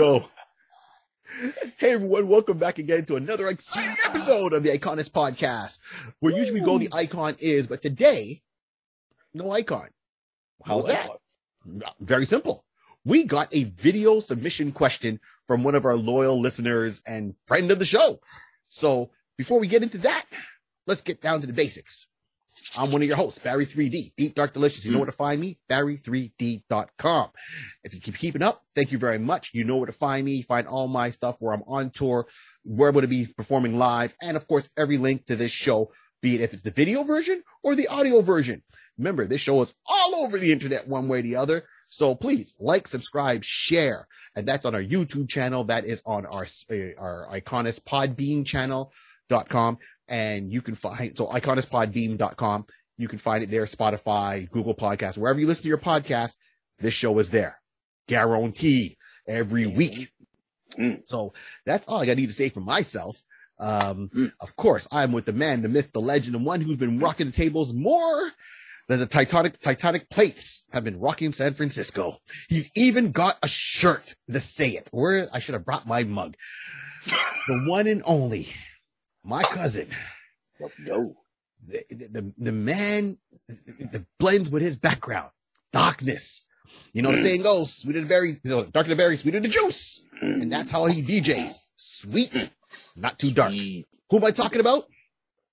go. Hey everyone, welcome back again to another exciting episode of the iConis podcast, where usually we go the icon is, but today, no icon. How's No that? Uh, very simple. We got a video submission question from one of our loyal listeners and friend of the show. So before we get into that, let's get down to the basics. I'm one of your hosts, Barry 3D, Deep Dark Delicious. You know where to find me? Barry3D.com. If you keep keeping up, thank you very much. You know where to find me. Find all my stuff where I'm on tour, where I'm going to be performing live, and of course, every link to this show, be it if it's the video version or the audio version. Remember, this show is all over the internet one way or the other. So please like, subscribe, share. And that's on our YouTube channel. That is on our, uh, our iConis Podbean channel.com. And you can find, so iconistpodbean.com. You can find it there, Spotify, Google Podcasts, wherever you listen to your podcast. This show is there. Guaranteed every week. Mm. So that's all I need to say for myself. Um, Mm. of course, I'm with the man, the myth, the legend, the one who's been rocking the tables more than the Titanic, Titanic plates have been rocking San Francisco. He's even got a shirt to say it. Where I should have brought my mug. The one and only, my cousin, Let's go. the, the, the man that blends with his background, darkness. You know, the Mm. saying goes, sweeter the berry, you know, darker the berry, sweeter the juice. And that's how he DJs. Sweet, not too dark. Who am I talking about?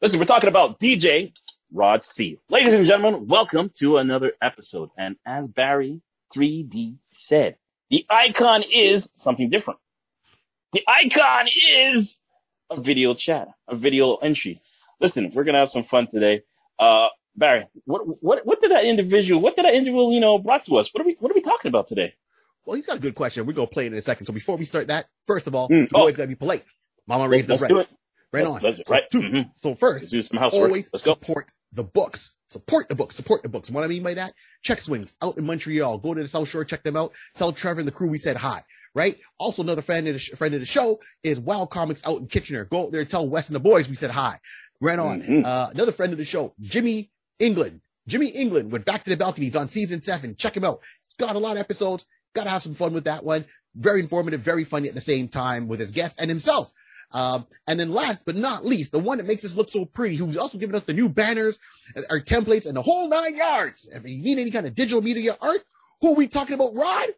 Listen, we're talking about DJ Rod C. Ladies and gentlemen, welcome to another episode. And as Barry 3D said, the icon is something different. The icon is a video chat, a video entry. Listen, we're gonna have some fun today. Uh, Barry, what what what did that individual? What did that individual you know brought to us? What are we what are we talking about today? Well, he's got a good question. We're going to play it in a second. So before we start that, first of all, Mm. Oh. always got to be polite. Mama raised us right. Right Let's- on. let's- So, right. two. Mhm. so Let's first, do some housework. always Let's go. support the books. Support the books. Support the books. What I mean by that, check swings out in Montreal. Go to the South Shore, check them out. Tell Trevor and the crew we said hi. Right. Also, another friend of the sh- friend of the show is Wild Comics out in Kitchener. Go out there and tell Wes and the boys we said hi. Ran on. Mhm. Uh, another friend of the show, Jimmy England. Jimmy England went back to the balconies on season seven. Check him out. It's got a lot of episodes. Got to have some fun with that one. Very informative, very funny at the same time with his guest and himself. Um, and then last but not least, the one that makes us look so pretty, who's also giving us the new banners, our templates, and the whole nine yards. If you need any kind of digital media art, who are we talking about, Rod?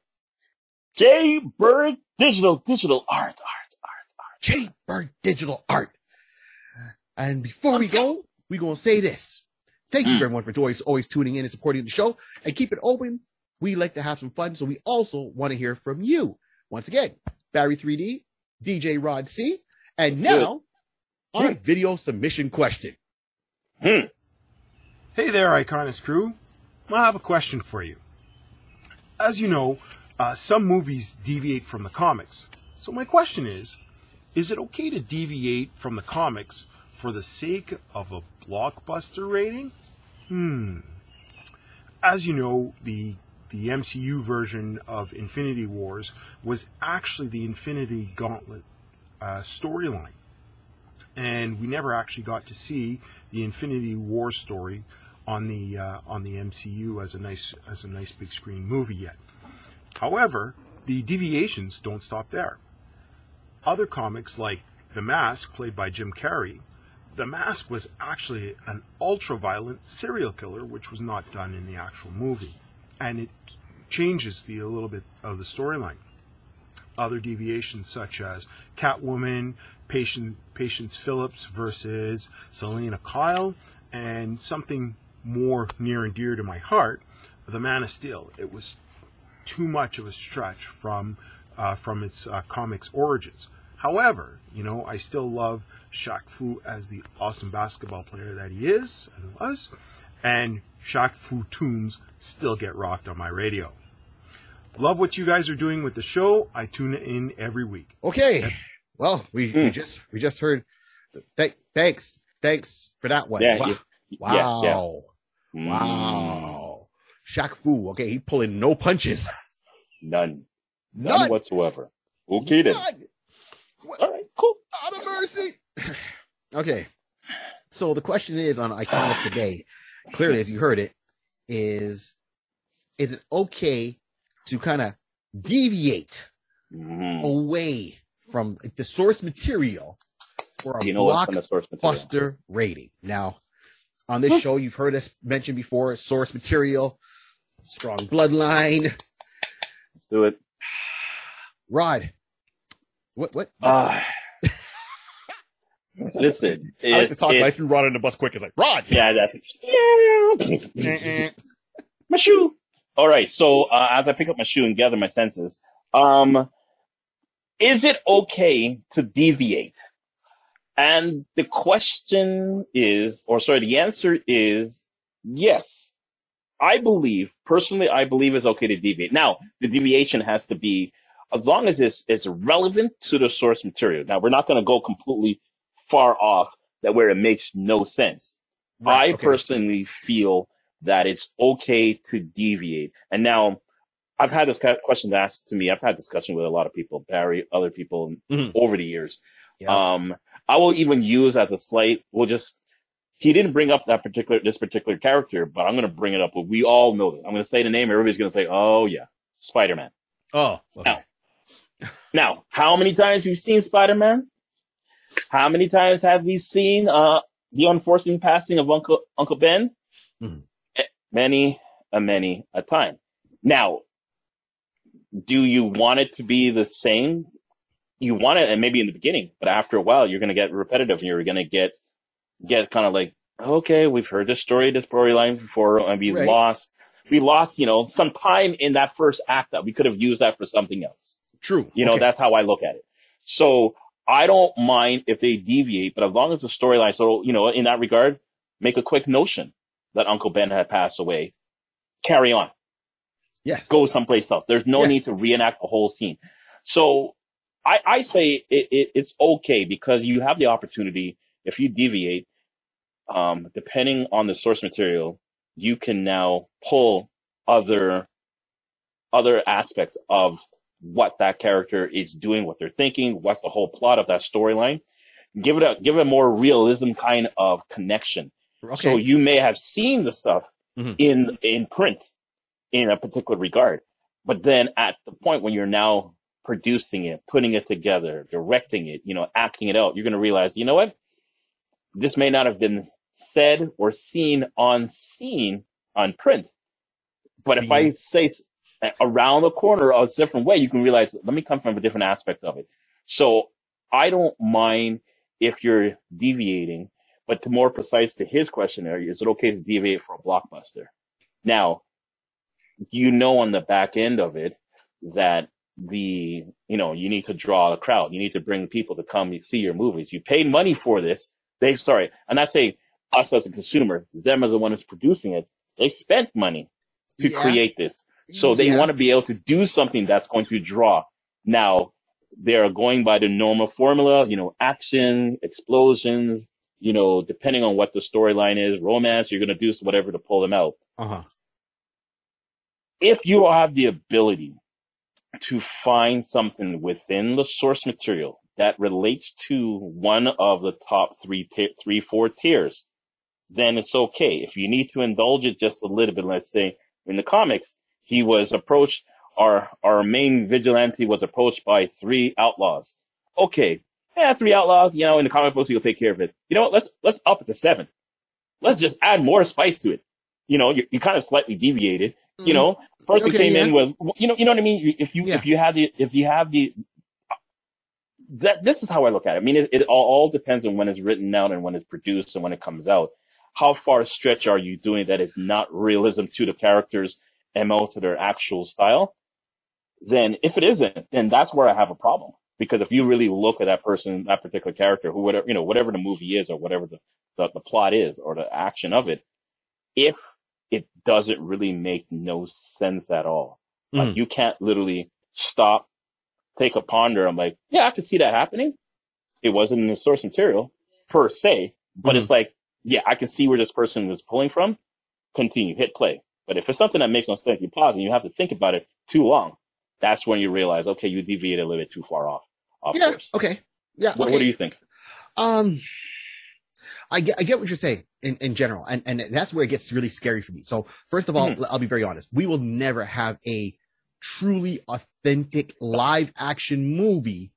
Jay Bird Digital, digital art, art, art, art. J Bird Digital Art. And before we go, we're going to say this. Thank you Mm. everyone for always, always tuning in and supporting the show and keep it open. We like to have some fun. So we also want to hear from you. Once again, Barry 3D, DJ Rod C. And now our video submission question. Hmm. Hey there, iConis crew. I have a question for you. As you know, uh, some movies deviate from the comics. So my question is, is it okay to deviate from the comics for the sake of a blockbuster rating? Hmm. As you know, the the MCU version of Infinity Wars was actually the Infinity Gauntlet uh, storyline and we never actually got to see the Infinity War story on the uh, on the MCU as a nice as a nice big screen movie yet. However, the deviations don't stop there. Other comics like The Mask, played by Jim Carrey, The Mask was actually an ultra-violent serial killer, which was not done in the actual movie, and it changes the a little bit of the storyline other deviations such as Catwoman, Patient, Patience Phillips versus Selina Kyle, and something more near and dear to my heart, The Man of Steel. It was too much of a stretch from uh, from its uh, comics origins. However, you know, I still love Shaq Fu as the awesome basketball player that he is and was, and Shaq Fu tunes still get rocked on my radio. Love what you guys are doing with the show. I tune in every week. Okay. Well, we, we Hmm. just we just heard. Th- thanks, thanks for that one. Yeah, wow, yeah, wow, yeah, yeah. Mm, wow. Shaq Fu. Okay, he pulling no punches. None. None, None. whatsoever. Okay then. All right, cool. Out of mercy. okay. So the question is on Iconis today, clearly as you heard it, is is it okay to kind of deviate Mhm. away from the source material for a You know what's on the source material? blockbuster rating. Now, on this show, you've heard us mention before source material, strong bloodline. Let's do it. Rod, what, what? Uh, listen, I like to talk, it- I threw Rod in the bus quick. It's like, Rod! yeah, that's Eh-eh. my shoe. All right. So uh, as I pick up my shoe and gather my senses, um, is it okay to deviate? And the question is, or sorry, the answer is yes. I believe, personally, I believe it's okay to deviate. Now, the deviation has to be, as long as it's, it's relevant to the source material. Now, we're not going to go completely far off that where it makes no sense. Right, I okay. personally feel that it's okay to deviate. And now I've had this question asked to me. I've had discussion with a lot of people, Barry, other people Mhm. over the years. Yeah. Um, I will even use as a slight, we'll just, he didn't bring up that particular, this particular character, but I'm going to bring it up. We all know it. I'm going to say the name. Everybody's going to say, oh yeah, Spider-Man. Oh, okay. Now, how many times we've seen Spider-Man? How many times have we seen, uh, the unfortunate passing of Uncle, Uncle Ben? Mhm. Eh, Many, a many a time. Now, do you want it to be the same? You want it, and maybe in the beginning, but after a while, you're going to get repetitive and you're going to get, get kind of like, okay, we've heard this story, this storyline before, and we Right. lost, we lost, you know, some time in that first act that we could have used that for something else. True. You know, Okay. that's how I look at it. So I don't mind if they deviate, but as long as the storyline, so, you know, in that regard, make a quick notion that Uncle Ben had passed away. Carry on. yes. Go someplace else. There's no Yes. need to reenact the whole scene. So I, I say it, it, it's okay because you have the opportunity, if you deviate, um, depending on the source material, you can now pull other, other aspects of what that character is doing, what they're thinking, what's the whole plot of that storyline. Give it a, give it a more realism kind of connection. Okay. So you may have seen the stuff Mhm. in in print in a particular regard, but then at the point when you're now producing it, putting it together, directing it, you know, acting it out, you're going to realize, you know what? This may not have been said or seen on scene on print, but if I say around the corner a different way, you can realize, let me come from a different aspect of it. So I don't mind if you're deviating, but to more precise to his question area, is it okay to deviate for a blockbuster? Now, you know on the back end of it that the, you know, you need to draw a crowd. You need to bring people to come see your movies. You paid money for this. They, sorry, I'm not saying us as a consumer, them as the one who's producing it. They spent money to Yeah. create this. So they Yeah. want to be able to do something that's going to draw. Now, they're going by the normal formula, you know, action, explosions, you know, depending on what the storyline is, romance, you're going to do whatever to pull them out. Uh-huh. If you have the ability to find something within the source material that relates to one of the top three, ti- three, four tiers, then it's okay. If you need to indulge it just a little bit, let's say in the comics, he was approached, our, our main vigilante was approached by three outlaws. Okay. Yeah, three outlaws, you know, in the comic books, you'll take care of it. You know what? Let's, let's up it to seven. Let's just add more spice to it. You know, you, you kind of slightly deviated, you know, first we Mm-hmm. Okay, came in with, you know, you know what I mean? If you, Yeah. if you have the, if you have the, that, this is how I look at it. I mean, it, it all, all depends on when it's written out and when it's produced and when it comes out. How far a stretch are you doing that is not realism to the characters, MO to their actual style? Then if it isn't, then that's where I have a problem. Because if you really look at that person, that particular character, who whatever, you know, whatever the movie is or whatever the, the, the plot is or the action of it, if it doesn't really make no sense at all. Like Mhm. you can't literally stop, take a ponder. I'm like, yeah, I could see that happening. It wasn't in the source material per se, but it's like, yeah, I can see where this person was pulling from. Continue, hit play. But if it's something that makes no sense, you pause and you have to think about it too long. That's when you realize, okay, you deviated a little bit too far off, off Yeah. course. Okay. Yeah. What, okay. what do you think? Um, I get, I get what you're saying in, in general. And, and that's where it gets really scary for me. So first of all, Mhm. I'll be very honest. We will never have a truly authentic live action movie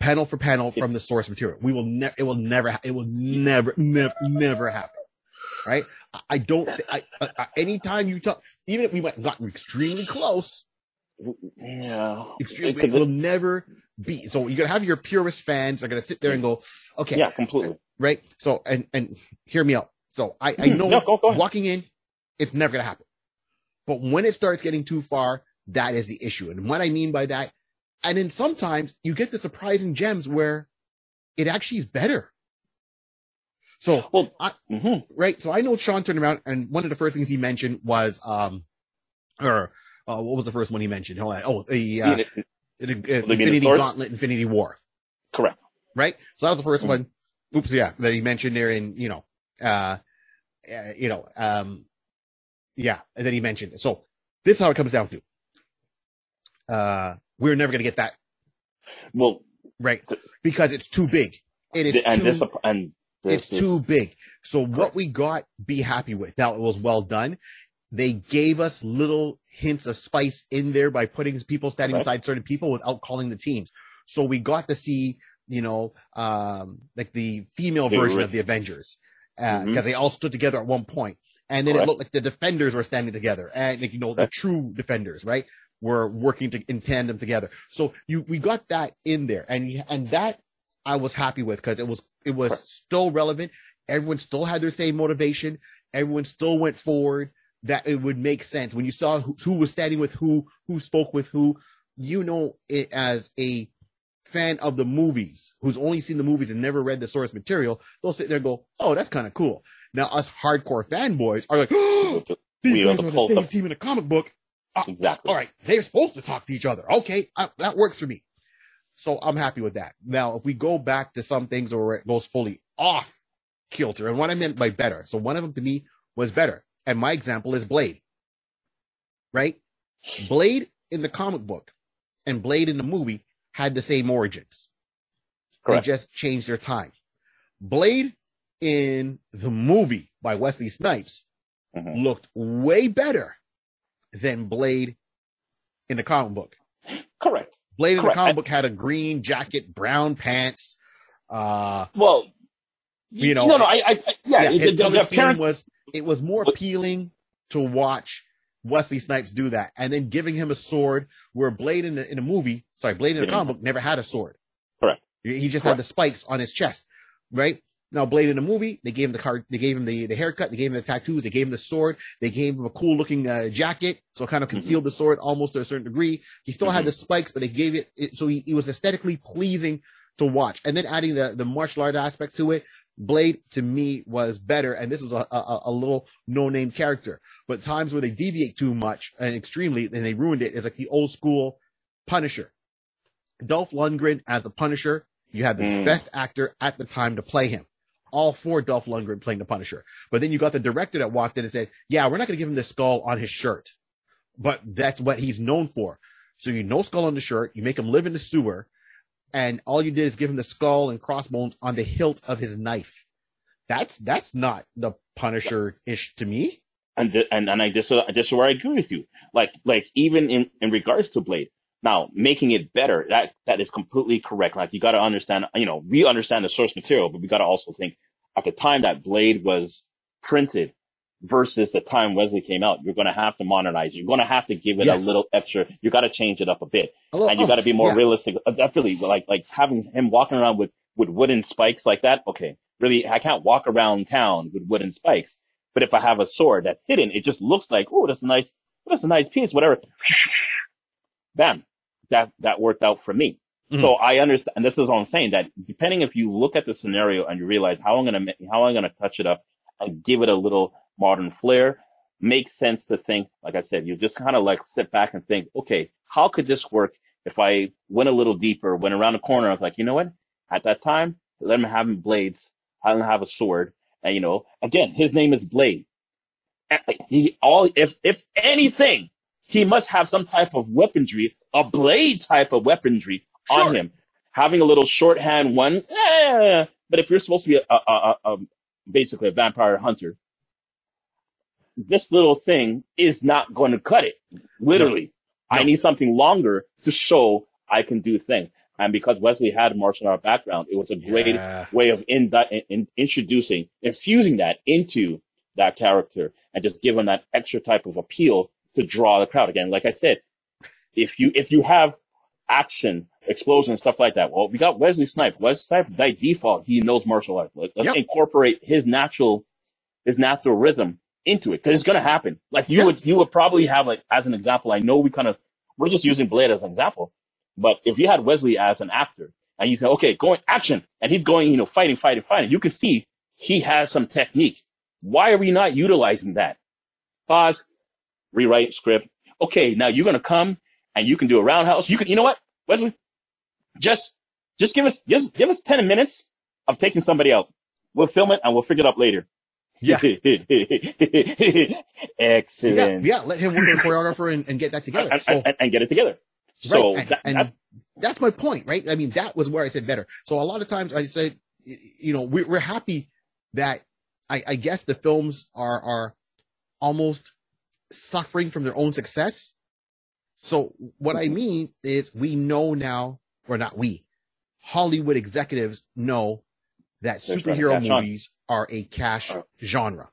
panel for panel from the source material. We will never, it will never, it will never, never, never happen. Right? I- don't, thi- I, I, anytime you talk, even if we went, gotten extremely close, Yeah. extremely, It it will never be. So you're going to have your purist fans are going to sit there and go, okay, Yeah, completely. right? So, and, and hear me out. So I, I Mhm. know No, go- go walking in, it's never going to happen. But when it starts getting too far, that is the issue. And what I mean by that, and then sometimes you get the surprising gems where it actually is better. So, Well, I- mhm. right. So I know Sean turned around and one of the first things he mentioned was, um, or, uh, what was the first one he mentioned? Hold on. Oh, the, uh, the, uh, the Infinity source? Gauntlet, Infinity War correct. right? So that was the 1st Mhm. one. Oops, yeah, that he mentioned there in, you know, uh, uh, you know, um, yeah, and then he mentioned. So this is how it comes down to. Uh, we're never gonna get that Well, right Th- because it's too big. It is and too, this and it's this is- too big. So what Correct. we got, be happy with. Now it was well done. They gave us little hints of spice in there by putting people standing Correct. beside certain people without calling the teams. So we got to see, you know, um, like the female The version of the Avengers, because Mhm. they all stood together at one point, and then it looked like the defenders were standing together, and like, you know, the true defenders, right, were working to, in tandem together. So you we got that in there, and and that I was happy with because it was it was still relevant. Everyone still had their same motivation. Everyone still went forward. That it would make sense when you saw who, who was standing with who, who spoke with who. You know it as a fan of the movies who's only seen the movies and never read the source material. They'll sit there and go, "Oh, that's kind of cool." Now us hardcore fanboys are like, "Oh, these We guys are to the same the- team in a comic book." Ah, Exactly. All right, they're supposed to talk to each other. Okay, uh, that works for me. So I'm happy with that. Now, if we go back to some things where it goes fully off kilter, and what I meant by better. So one of them to me was better. And my example is Blade. Right? Blade in the comic book and Blade in the movie had the same origins. Correct. They just changed their time. Blade in the movie by Wesley Snipes Mhm. looked way better than Blade in the comic book. Correct. Blade in the comic I- book had a green jacket, brown pants. Uh, Well, You know, no, no, I, I, I yeah, yeah, it- his the, the color scheme was it was more appealing to watch Wesley Snipes do that, and then giving him a sword where Blade in the in the movie, sorry, Blade in the comic book never had a sword. Correct. He he just had the spikes on his chest, right? Now Blade in the movie, they gave him the card, they gave him the, the haircut, they gave him the tattoos, they gave him the sword, they gave him a cool looking uh, jacket, so it kind of Mm-hmm. concealed the sword almost to a certain degree. He still had the spikes, but they gave it, it so he, he was aesthetically pleasing to watch. And then adding the the martial art aspect to it, Blade to me was better, and this was a, a, a little no name character. But times where they deviate too much and extremely, and they ruined it. it is like the old school Punisher. Dolph Lundgren as the Punisher. You had the Mm. best actor at the time to play him. All for Dolph Lundgren playing the Punisher. But then you got the director that walked in and said, "Yeah, we're not going to give him the skull on his shirt, but that's what he's known for." So you no skull on the shirt. You make him live in the sewer and all you did is give him the skull and crossbones on the hilt of his knife. That's that's not the Punisher ish to me. and th- and and I this is this is where I agree with you. Like like even in in regards to Blade, now making it better that that is completely correct. Like you got to understand, you know, we understand the source material, but we got to also think at the time that Blade was printed versus the time Wesley came out, you're going to have to modernize. You're going to have to give it Yes. a little extra. You got to change it up a bit, A and you got to be more yeah. realistic. Uh, Definitely, like like having him walking around with with wooden spikes like that. Okay, really, I can't walk around town with wooden spikes. But if I have a sword that's hidden, it just looks like, oh, that's a nice, that's a nice piece, whatever. Bam. That, that worked out for me. Mhm. So I understand, and this is what I'm saying, that depending if you look at the scenario and you realize how I'm going to, how I'm going to touch it up and give it a little modern flair, makes sense to think, like I said, you just kind of like sit back and think, okay, how could this work if I went a little deeper, went around the corner, I was like, you know what? At that time, let him have blades, I don't have a sword, and you know, again, his name is Blade. He all if if anything, he must have some type of weaponry, a blade type of weaponry on him. Having a little shorthand one, eh, but if you're supposed to be a, a, a, a basically a vampire hunter, this little thing is not going to cut it. Literally, I No. need something longer to show I can do things. And because Wesley had a martial art background, it was a great Yeah. way of in, in, introducing, infusing that into that character and just giving that extra type of appeal to draw the crowd again. Like I said, if you, if you have action, explosion, stuff like that, well, we got Wesley Snipes. Wesley Snipes, by default, he knows martial arts. Let- Let's Yep. incorporate his natural, his natural rhythm into it because it's going to happen. Like you Yeah. would, you would probably have like, as an example, I know we kind of, we're just using Blade as an example, but if you had Wesley as an actor and you say, okay, going action, and he's going, you know, fighting, fighting, fighting, you can see he has some technique. Why are we not utilizing that? Pause, rewrite script. Okay, now you're going to come and you can do a roundhouse. You can, you know what, Wesley, just, just give us, give, give us 10 minutes of taking somebody out. We'll film it and we'll figure it up later. Yeah. Excellent. Yeah, yeah, let him work with a choreographer and, and get that together. And, So, and, and get it together. So right, and, that- and that- that's my point, right? I mean, that was where I said better. So a lot of times I said, you know, we, we're happy that I, I guess the films are are almost suffering from their own success. So what I mean is, we know now, or not we, Hollywood executives know that superhero catch on. movies are a cash Uh, genre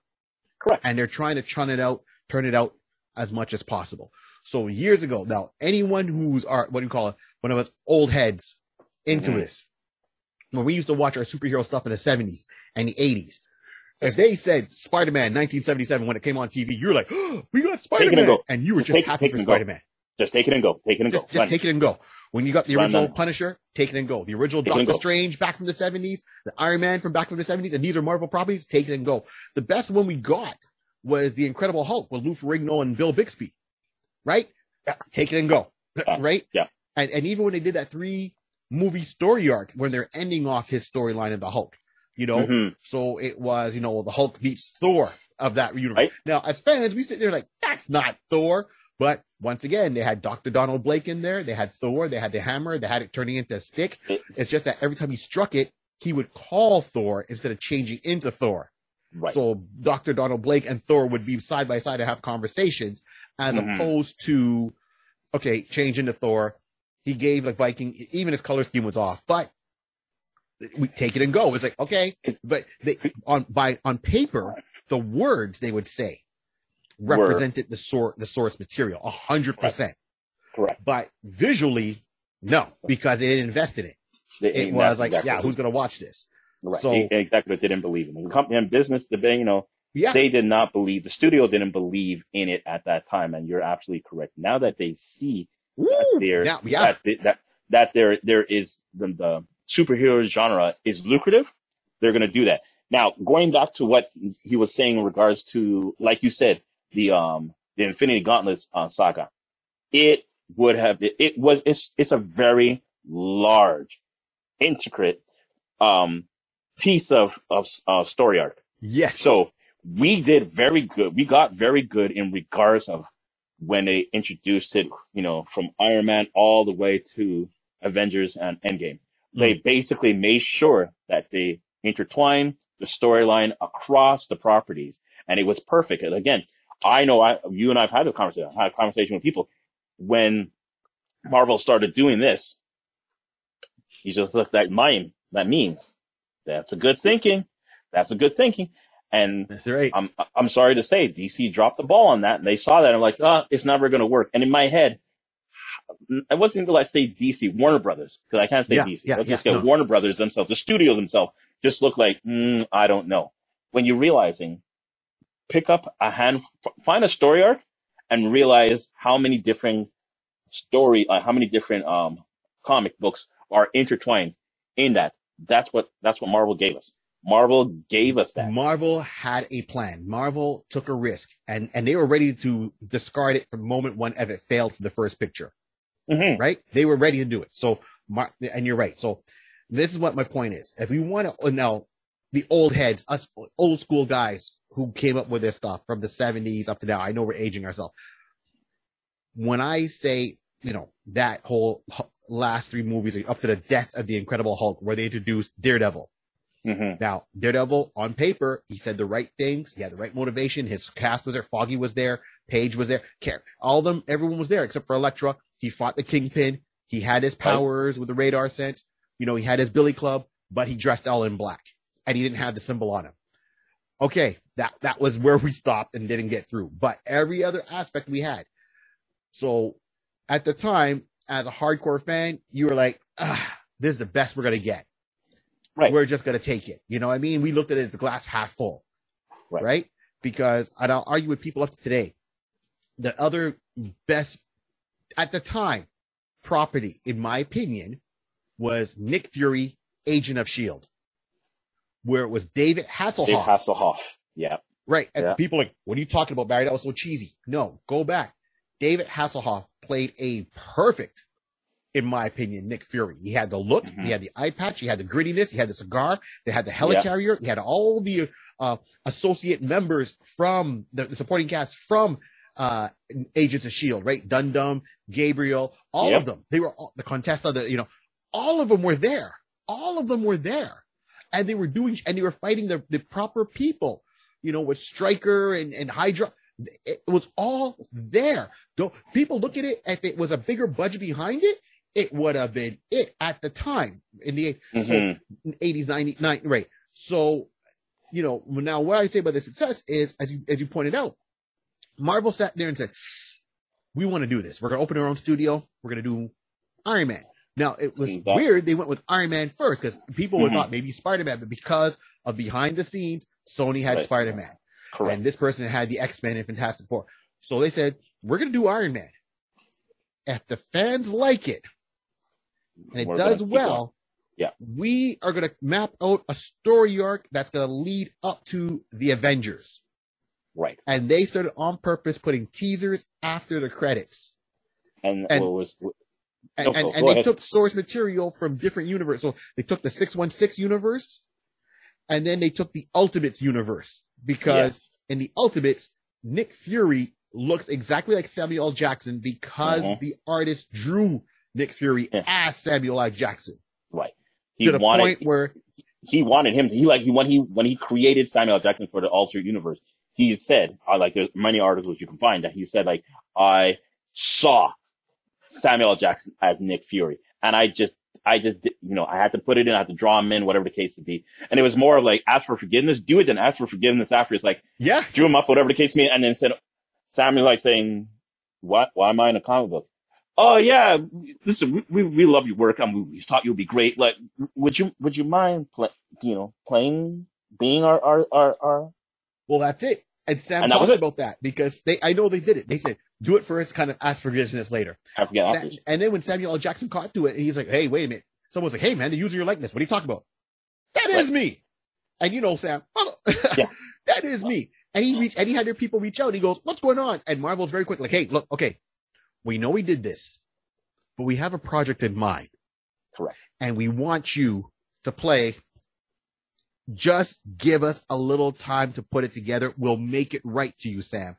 correct. and they're trying to churn it out, turn it out as much as possible. So years ago, now anyone who's our what do you call it? One of us old heads into Mhm. this, when we used to watch our superhero stuff in the seventies and the eighties, if they said Spider Man 1977 when it came on TV, you're like, oh, we got Spider and Man, go. and you were Just take- happy take for go. Just take it and go. Take it and Just, go. just Run. take it and go. When you got the original run. Punisher, take it and go. The original Take Doctor. Strange back from the 70s, the Iron Man from back from the 70s, and these are Marvel properties, take it and go. The best one we got was the Incredible Hulk with Lou Ferrigno and Bill Bixby, right? Take it and go, Yeah, right? yeah. And, and even when they did that three movie story arc, when they're ending off his storyline of the Hulk, you know, Mhm. so it was, you know, the Hulk beats Thor of that universe. Right. Now, as fans, we sit there like, that's not Thor. But once again, they had Dr. Donald Blake in there. They had Thor. They had the hammer. They had it turning into a stick. It's just that every time he struck it, he would call Thor instead of changing into Thor. Right. So Dr. Donald Blake and Thor would be side by side and have conversations as Mhm. opposed to, okay, change into Thor. He gave like Viking, even his color scheme was off, but we take it and go. It's like, okay, but they, on, by, on paper, the words they would say Represented the source, the source material a hundred percent, Correct. but visually, no, because they didn't invest in it. They- It was like, exactly yeah, who's going to watch this? right. so- They- exactly. They didn't believe in it. The company and business, the you know, Yeah. they did not believe. The studio didn't believe in it at that time, and you're absolutely correct. Now that they see Woo! there Yeah, yeah. that th- that that there there is the, the superhero genre is lucrative, they're going to do that. Now, going back to what he was saying in regards to, like you said, the um the Infinity Gauntlet uh, saga, it would have it, it was it's it's a very large, intricate um piece of of, of story arc. Yes. So we did very good. We got very good in regards of when they introduced it, you know, from Iron Man all the way to Avengers and Endgame. They basically made sure that they intertwined the storyline across the properties and it was perfect. And again, I know I, you and I have had a conversation, I had a conversation with people when Marvel started doing this. You just look that mime, that means that's a good thinking. That's a good thinking. And that's right. I'm I'm sorry to say, DC dropped the ball on that, and they saw that and I'm like, ah, it's never going to work. And in my head, I wasn't until I say DC, Warner Brothers, because I can't say Yeah, DC. yeah, Let's yeah, just get no. Warner Brothers themselves, the studio themselves, just look like, mm, I don't know. When you're realizing, pick up a hand, find a story arc, and realize how many different story, uh, how many different um comic books are intertwined in that. That's what that's what Marvel gave us. Marvel gave us that. Marvel had a plan. Marvel took a risk and, and they were ready to discard it from moment one if it failed from the first picture, Mhm. right? They were ready to do it. So, and you're right. So this is what my point is. If we want to, now the old heads, us old school guys who came up with this stuff from the seventies up to now, I know we're aging ourselves. When I say, you know, that whole last three movies up to the death of the Incredible Hulk, where they introduced Daredevil, hmm Now, Daredevil on paper, he said the right things. He had the right motivation. His cast was there. Foggy was there. Page was there. Care. All of them, everyone was there except for Elektra. He fought the Kingpin. He had his powers with the radar sense. You know, he had his Billy Club, but he dressed all in black and he didn't have the symbol on him. Okay. That, that was where we stopped and didn't get through, but every other aspect we had. So at the time, as a hardcore fan, you were like, ah, this is the best we're going to get Right. we're just gonna take it. You know what I mean? We looked at it as a glass half full. Right. Right. Because and I'll argue with people up to today. The other best at the time property, in my opinion, was Nick Fury, Agent of Shield. Where it was David Hasselhoff. Dave Hasselhoff. Yeah. Right. And Yeah. people are like, what are you talking about, Barry? That was so cheesy. No, go back. David Hasselhoff played a perfect, in my opinion, Nick Fury. He had the look, Mhm. he had the eye patch, he had the grittiness, he had the cigar, they had the Yeah. helicarrier, he had all the uh, associate members from the, the supporting cast from uh, Agents of Shield, right? Dum Dum, Gabriel, all Yep. of them. They were all, the Contessa, the you know, all of them were there. All of them were there, and they were doing and they were fighting the the proper people. You know, with Strucker and and Hydra. It was all there. Don't people look at it? If it was a bigger budget behind it, it would have been it at the time in the hmm so 80s, 90s, 90s, right. So, you know, now what I say about the success is, as you, as you pointed out, Marvel sat there and said, we want to do this. We're going to open our own studio. We're going to do Iron Man. Now it was weird. They went with Iron Man first because people would Mhm. thought maybe Spider-Man, but because of behind the scenes, Sony had Right. Spider-Man and this person had the X-Men and Fantastic Four. So they said, we're going to do Iron Man. If the fans like it and it We're does gonna well, Yeah. we are going to map out a story arc that's going to lead up to the Avengers. Right. And they started on purpose putting teasers after the credits. And, And- what was And, No, and, and they ahead. took source material from different universes. So they took the 616 universe and then they took the Ultimates universe because yes. in the Ultimates, Nick Fury looks exactly like Samuel L. Jackson because Mhm. the artist drew Nick Fury Yeah. as Samuel L. Jackson right. He to the wanted point where he wanted him. He like he when he when he created Samuel L. Jackson for the alternate universe. He said, I like there's many articles you can find that he said like I saw Samuel Jackson as Nick Fury, and I just I just you know I had to put it in, I had to draw him in, whatever the case would be. And it was more of like ask for forgiveness, do it, then ask for forgiveness after. It's like yeah, drew him up, whatever the case may be, and then said Samuel like saying, "What? Why am I in a comic book?" Oh yeah, listen, we, we, we love your work. and we, we thought you'd be great. Like, would you would you mind play, you know playing being our our our, our well that's it. And Sam And talked about that because they I know they did it. They said do it first, kind of ask for forgiveness later. Sa- and then when Samuel L. Jackson caught to it, and he's like, "Hey, wait a minute." Someone's like, "Hey, man, they're using your likeness. What are you talking about?" That is me. And you know, Sam, oh, Yeah. that is me. And he reached, and he had their people reach out. And he goes, "What's going on?" And Marvel's very quick, like, "Hey, look, okay, we know we did this, but we have a project in mind, Correct. and we want you to play." Just give us a little time to put it together. We'll make it right to you, Sam.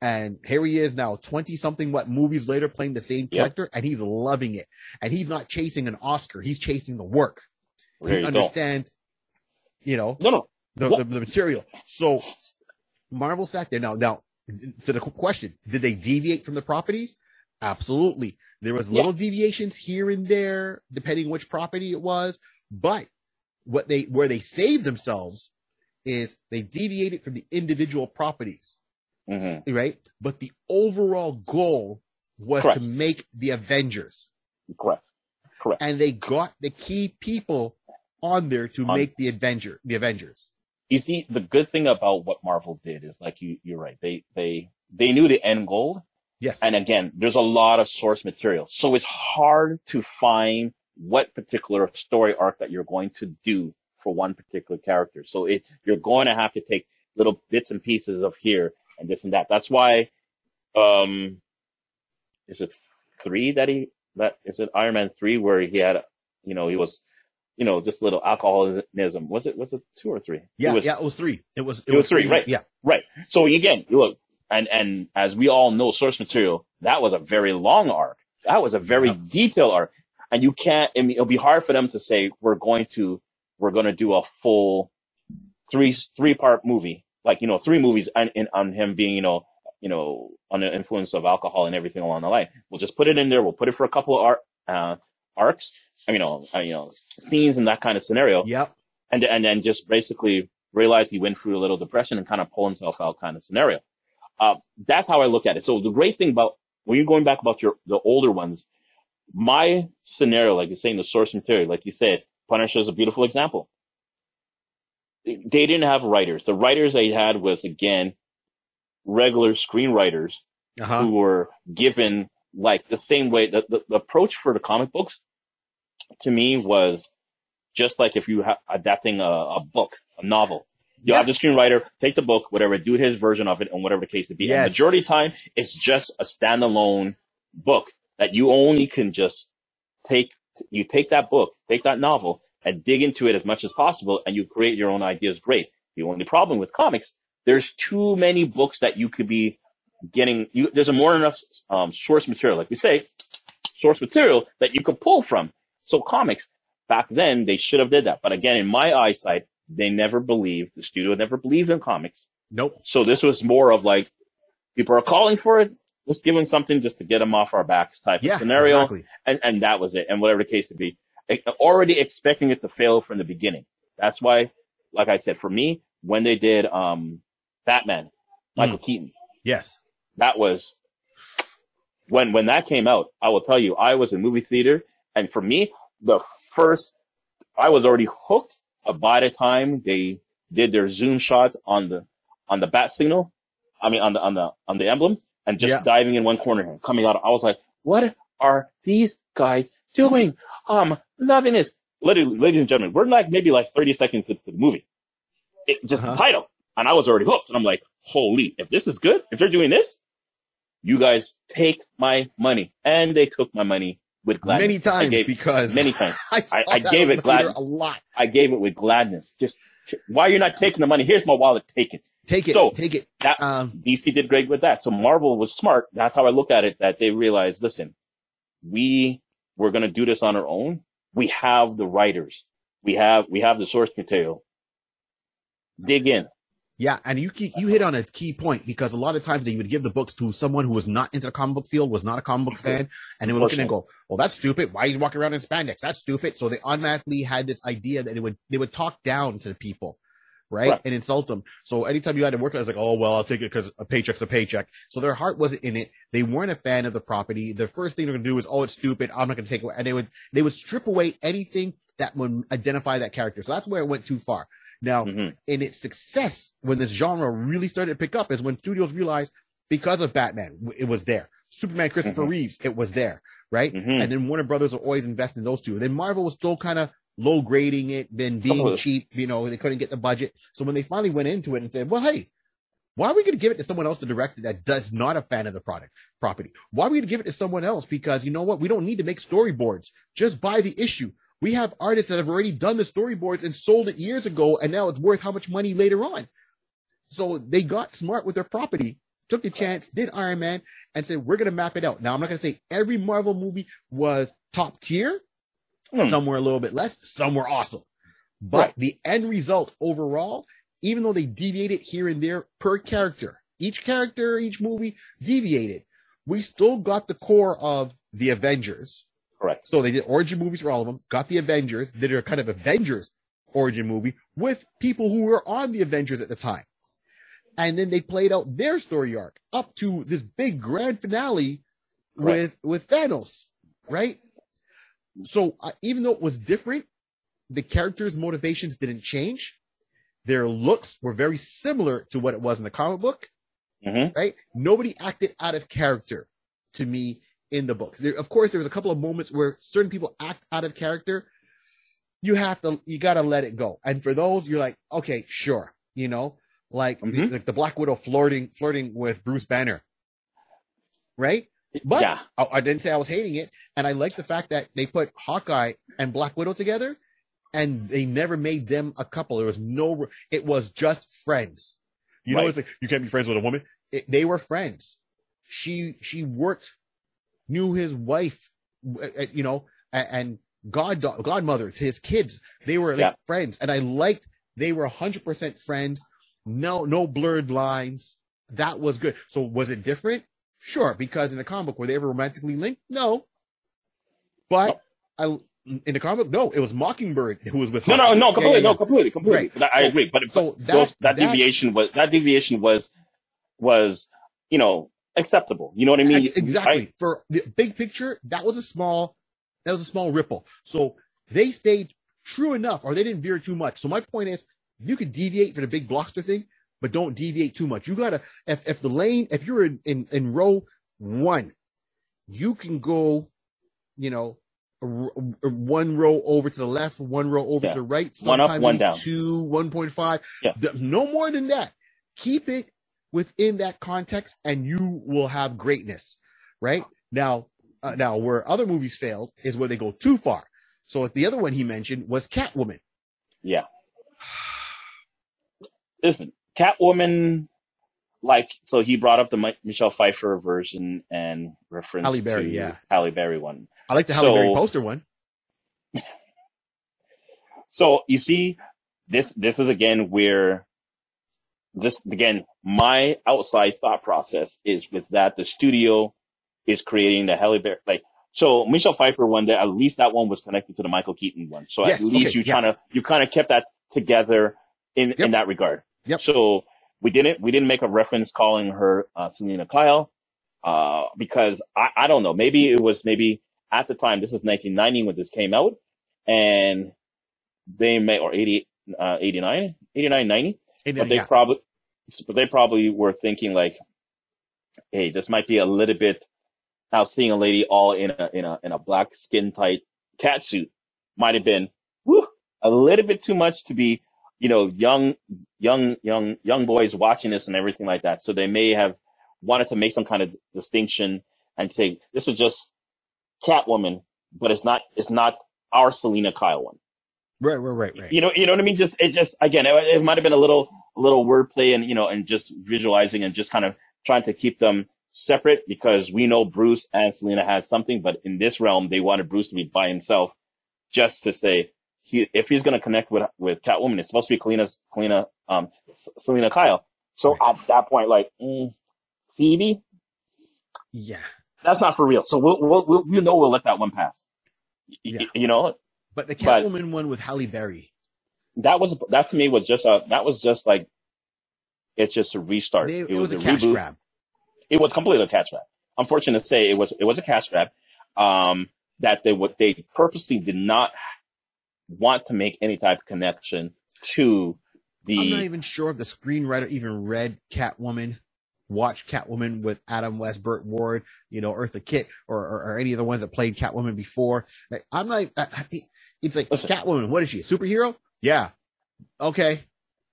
And here he is now, 20 something what movies later playing the same Yep. character and he's loving it. And he's not chasing an Oscar. He's chasing the work. There he you understands, you know, No, no. the, the, the material. So Marvel sat there. Now, now to the question, did they deviate from the properties? Absolutely. There was little deviations here and there, depending which property it was. But what they, where they saved themselves is they deviated from the individual properties Mhm. right? But the overall goal was Correct. to make the Avengers, Correct. Correct. and they got the key people on there to On- make the Avenger, the Avengers. You see, the good thing about what Marvel did is like you you're right. They they they knew the end goal, Yes, and again, there's a lot of source material, so it's hard to find what particular story arc that you're going to do for one particular character. So it you're going to have to take little bits and pieces of here and this and that. That's why, um, is it three that he that is it Iron Man three where he had, you know, he was, you know, just little alcoholism. Was it was it two or three? yeah, It was- yeah. It was three. It was. It was three, right. Yeah, Right. So again, look, and and as we all know, source material that was a very long arc. That was a very Yeah. detailed arc, and you can't. I mean, it'll be hard for them to say we're going to we're going to do a full three three part movie, like you know, three movies on in, on him being you know you know under the influence of alcohol and everything along the line. We'll just put it in there. We'll put it for a couple of art, uh, arcs, I mean, you know, uh, you know, scenes in that kind of scenario, Yep. and and then just basically realize he went through a little depression and kind of pull himself out kind of scenario. Uh, that's how I look at it. So the great thing about when you're going back about your the older ones, my scenario, like you're saying, the source material, like you said, Punisher is a beautiful example. They didn't have writers. The writers they had was again regular screenwriters Uh huh. who were given like the same way the, the, the approach for the comic books to me was just like if you ha- adapting a, a book, a novel. You Yeah. have the screenwriter take the book, whatever, do his version of it, and whatever the case it be. And majority of time, it's just a standalone book that you only can just take. You take that book, take that novel, and dig into it as much as possible, and you create your own ideas. Great. The only problem with comics, there's too many books that you could be getting. You, there's a more than enough um, source material, like we say, source material that you could pull from. So comics back then they should have did that, but again, in my eyesight, they never believed the studio never believed in comics. Nope. So this was more of like people are calling for it. Let's give them something just to get them off our backs type Yeah. of scenario, Exactly. and and that was it. And whatever the case would be, already expecting it to fail from the beginning. That's why, like I said, for me, when they did um Batman, Michael Keaton, Yes. that was when when that came out. I will tell you, I was in movie theater, and for me, the first I was already hooked. uh, By the time they did their zoom shots on the on the bat signal, I mean on the on the on the emblem, and just Yeah. diving in one corner and coming out, I was like, "What are these guys doing? Um, loving this." Literally, ladies and gentlemen, we're like maybe like 30 seconds into the movie. It just Uh-huh. the title, and I was already hooked, and I'm like, "Holy! If this is good, if they're doing this, you guys take my money." And they took my money with gladness. Many times gave- because many times. I, I- I gave it the glad- a lot. I gave it with gladness. Just why you're not taking the money? Here's my wallet. Take it. Take it. So, take it. That Um, DC did great with that. So Marvel was smart. That's how I look at it. That they realized, listen, we we're gonna do this on our own. We have the writers. We have we have the source material. Dig in. Yeah, and you keep, you hit on a key point because a lot of times they would give the books to someone who was not into the comic book field, was not a comic book mm-hmm. fan, and they would look at it and go, "Well, that's stupid. Why are you walking around in spandex? That's stupid." So they automatically had this idea that it would they would talk down to the people, right, Right. and insult them. So anytime you had to work, I was like, "Oh well, I'll take it because a paycheck's a paycheck." So their heart wasn't in it. They weren't a fan of the property. The first thing they're gonna do is, "Oh, it's stupid. I'm not gonna take it," and they would they would strip away anything that would identify that character. So that's where it went too far. Now, hmm in its success when this genre really started to pick up is when studios realized because of Batman, it was there. Superman, Christopher Mhm. Reeves, it was there, right? hmm And then Warner Brothers will always invest in those two. And then Marvel was still kind of low grading it, then being cheap, you know, they couldn't get the budget. So when they finally went into it and said, well, hey, why are we going to give it to someone else to direct it that does not a fan of the product property? Why are we going to give it to someone else? Because you know what? We don't need to make storyboards. Just buy the issue. We have artists that have already done the storyboards and sold it years ago, and now it's worth how much money later on. So they got smart with their property, took the chance, did Iron Man, and said, we're going to map it out. Now, I'm not going to say every Marvel movie was top tier. Hmm. Some were a little bit less, some were awesome. But Right. the end result overall, even though they deviated here and there per character, each character, each movie deviated, we still got the core of the Avengers. Correct. So they did origin movies for all of them, got the Avengers, did a kind of Avengers origin movie with people who were on the Avengers at the time. And then they played out their story arc up to this big grand finale Right. with, with Thanos, right? So uh, even though it was different, the characters' motivations didn't change. Their looks were very similar to what it was in the comic book hmm right? Nobody acted out of character to me in the book. There, of course, there was a couple of moments where certain people act out of character. You have to, you got to let it go. And for those, you're like, okay, sure, you know, like the, Mhm. like the Black Widow flirting, flirting with Bruce Banner, right? But yeah. I, I didn't say I was hating it, and I like the fact that they put Hawkeye and Black Widow together, and they never made them a couple. There was no, it was just friends. You know, Right. it's like you can't be friends with a woman. It, they were friends. She she worked, knew his wife, uh, you know, a- and god godmother to his kids. They were like Yeah. friends, and I liked they were hundred percent friends. No, no blurred lines. That was good. So was it different? Sure, because in the comic book were they ever romantically linked? No, but I in the comic, no, it was Mockingbird who was with. No, no, no, completely, yeah, no, yeah. completely, completely. Right. I So- agree, but So but that those, that, that- deviation was that deviation was was you know acceptable. You know what I mean? Ex- exactly. For the big picture, that was a small, that was a small ripple. So they stayed true enough, or they didn't veer too much. So my point is, you could deviate for the big blockbuster thing, but don't deviate too much. You gotta, if if the lane, if you're in in, in row one, you can go, you know. a a- One row over to the left, one row over Yeah. to the right. One up, sometimes one down. Two, one point five. Yeah. No more than that. Keep it within that context, and you will have greatness right now uh, now where other movies failed is where they go too far so the other one he mentioned was catwoman Yeah. Listen, Catwoman, like, so he brought up the Mi- Michelle Pfeiffer version and reference Halle Berry, yeah. Halle Berry one. i like the Halle Berry poster one So you see, this this is again where just again my outside thought process is with that the studio is creating the Halle Berry like so Michelle Pfeiffer one that at least that one was connected to the Michael Keaton one. So Yes, at least okay, you yeah. kind of you kind of kept that together in Yep. in that regard. Yep. So we didn't we didn't make a reference calling her uh, Selina Kyle uh, because I I don't know maybe it was maybe at the time this is 1990 when this came out and they may or 80 uh 89 89 90 And, but they yeah, probably but they probably were thinking like hey this might be a little bit now seeing a lady all in a in a in a black skin tight cat suit might have been whew, a little bit too much to be you know young young young young boys watching this and everything like that. So they may have wanted to make some kind of distinction and say this is just catwoman but it's not it's not our selina kyle one. Right right right right. You know, you know what I mean? Just it just again, it, it might have been a little a little wordplay and you know, and just visualizing and just kind of trying to keep them separate because we know Bruce and Selina had something, but in this realm, they wanted Bruce to be by himself, just to say he if he's going to connect with with Catwoman, it's supposed to be Kalina, Kalina, um, Selina Kyle. So Right. at that point, like mm, Phoebe, yeah that's not for real. So we'll we'll, we'll you know we'll let that one pass. Y- Yeah. You know, but the But- catwoman one with halle berry that was that to me was just a that was just like it's just a restart. they, it, it was, was, a a cash reboot. grab It was completely a cash grab. Unfortunate to say, it was it was a cash grab. Um, that they would they purposely did not want to make any type of connection to the. i'm not even sure if the screenwriter even read catwoman watched catwoman with adam west burt ward you know eartha kitt or, or, or any of the ones that played catwoman before. Like, i'm not I, I- it's like Listen. catwoman what is she a superhero? Yeah. Okay.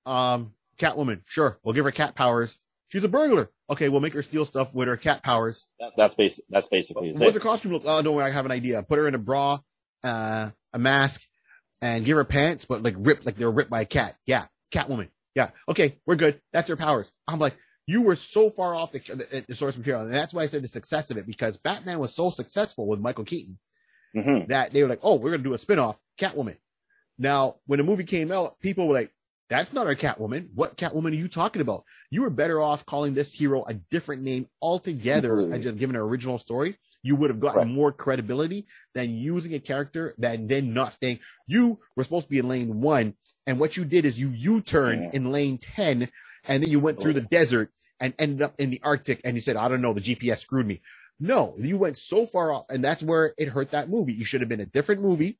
Um catwoman sure. We'll give her cat powers. She's a burglar. Okay we'll make her steal stuff with her cat powers. That, that's basic that's basically what's her costume look oh no i have an idea. Put her in a bra uh a mask and give her pants but like ripped like they were ripped by a cat yeah catwoman yeah okay we're good that's her powers i'm like you were so far off the, the, the source material and that's why i said the success of it because batman was so successful with michael keaton Mhm. that they were like, oh, we're going to do a spinoff, Catwoman. Now, when the movie came out, people were like, that's not our Catwoman. What Catwoman are you talking about? You were better off calling this hero a different name altogether Completely. and just giving an original story. You would have gotten Right. more credibility than using a character that then not staying. You were supposed to be in lane one. And what you did is you U-turned Yeah. in lane 10 and then you went through the desert and ended up in the Arctic and you said, I don't know, the GPS screwed me. No, you went so far off, and that's where it hurt that movie. You should have been a different movie,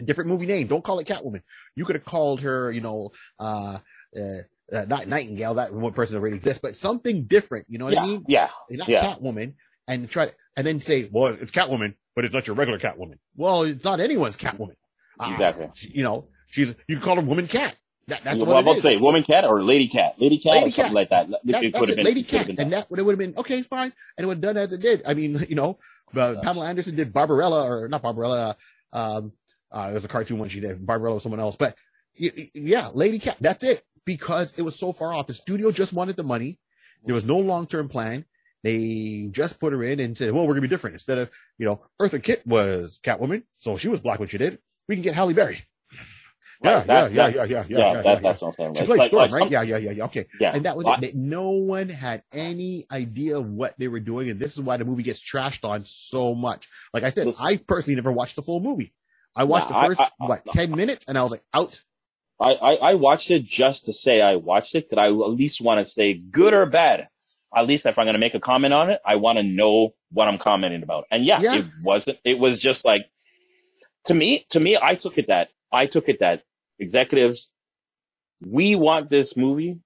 a different movie name. Don't call it Catwoman. You could have called her, you know, uh, uh, uh not Nightingale. That one person already exists, but something different. You know what yeah, I mean? yeah, Not yeah. Catwoman, and try to, and then say, well, it's Catwoman, but it's not your regular Catwoman. Well, it's not anyone's Catwoman. Uh, Exactly. she- you know, she's you can call her Woman Cat. That, that's well, what I it was about to say woman cat or lady cat, lady cat Lady or something cat. like that. That- it that's it, been Lady Cat, and that. would have been okay, fine, and it would have done as it did. I mean, you know, uh, Pamela Anderson did Barbarella, or not Barbarella. Um, uh, there's a cartoon one she did. Barbarella was someone else, but yeah, Lady Cat. That's it because it was so far off. The studio just wanted the money. There was no long term plan, They just put her in and said, well, we're gonna be different. Instead of, you know, Eartha Kitt was Catwoman, so she was black when she did. We can get Halle Berry. Yeah, Right, that- yeah, that- yeah, yeah, yeah, Yeah, yeah, that, yeah, that's what I'm saying. She played Like- Storm, like right? some- yeah, yeah, yeah, yeah. Okay. Yeah. And that was I- it. No one had any idea what they were doing, and this is why the movie gets trashed on so much. Like I said, Listen. I personally never watched the full movie. I watched Yeah, I- the first I- I- what ten minutes, and I was like out. I, I, I watched it just to say I watched it because I at least want to say good or bad. At least if I'm going to make a comment on it, I want to know what I'm commenting about. And yeah, Yeah. it wasn't, it was just like, to me, to me, I took it that, I took it that executives, we want this movie,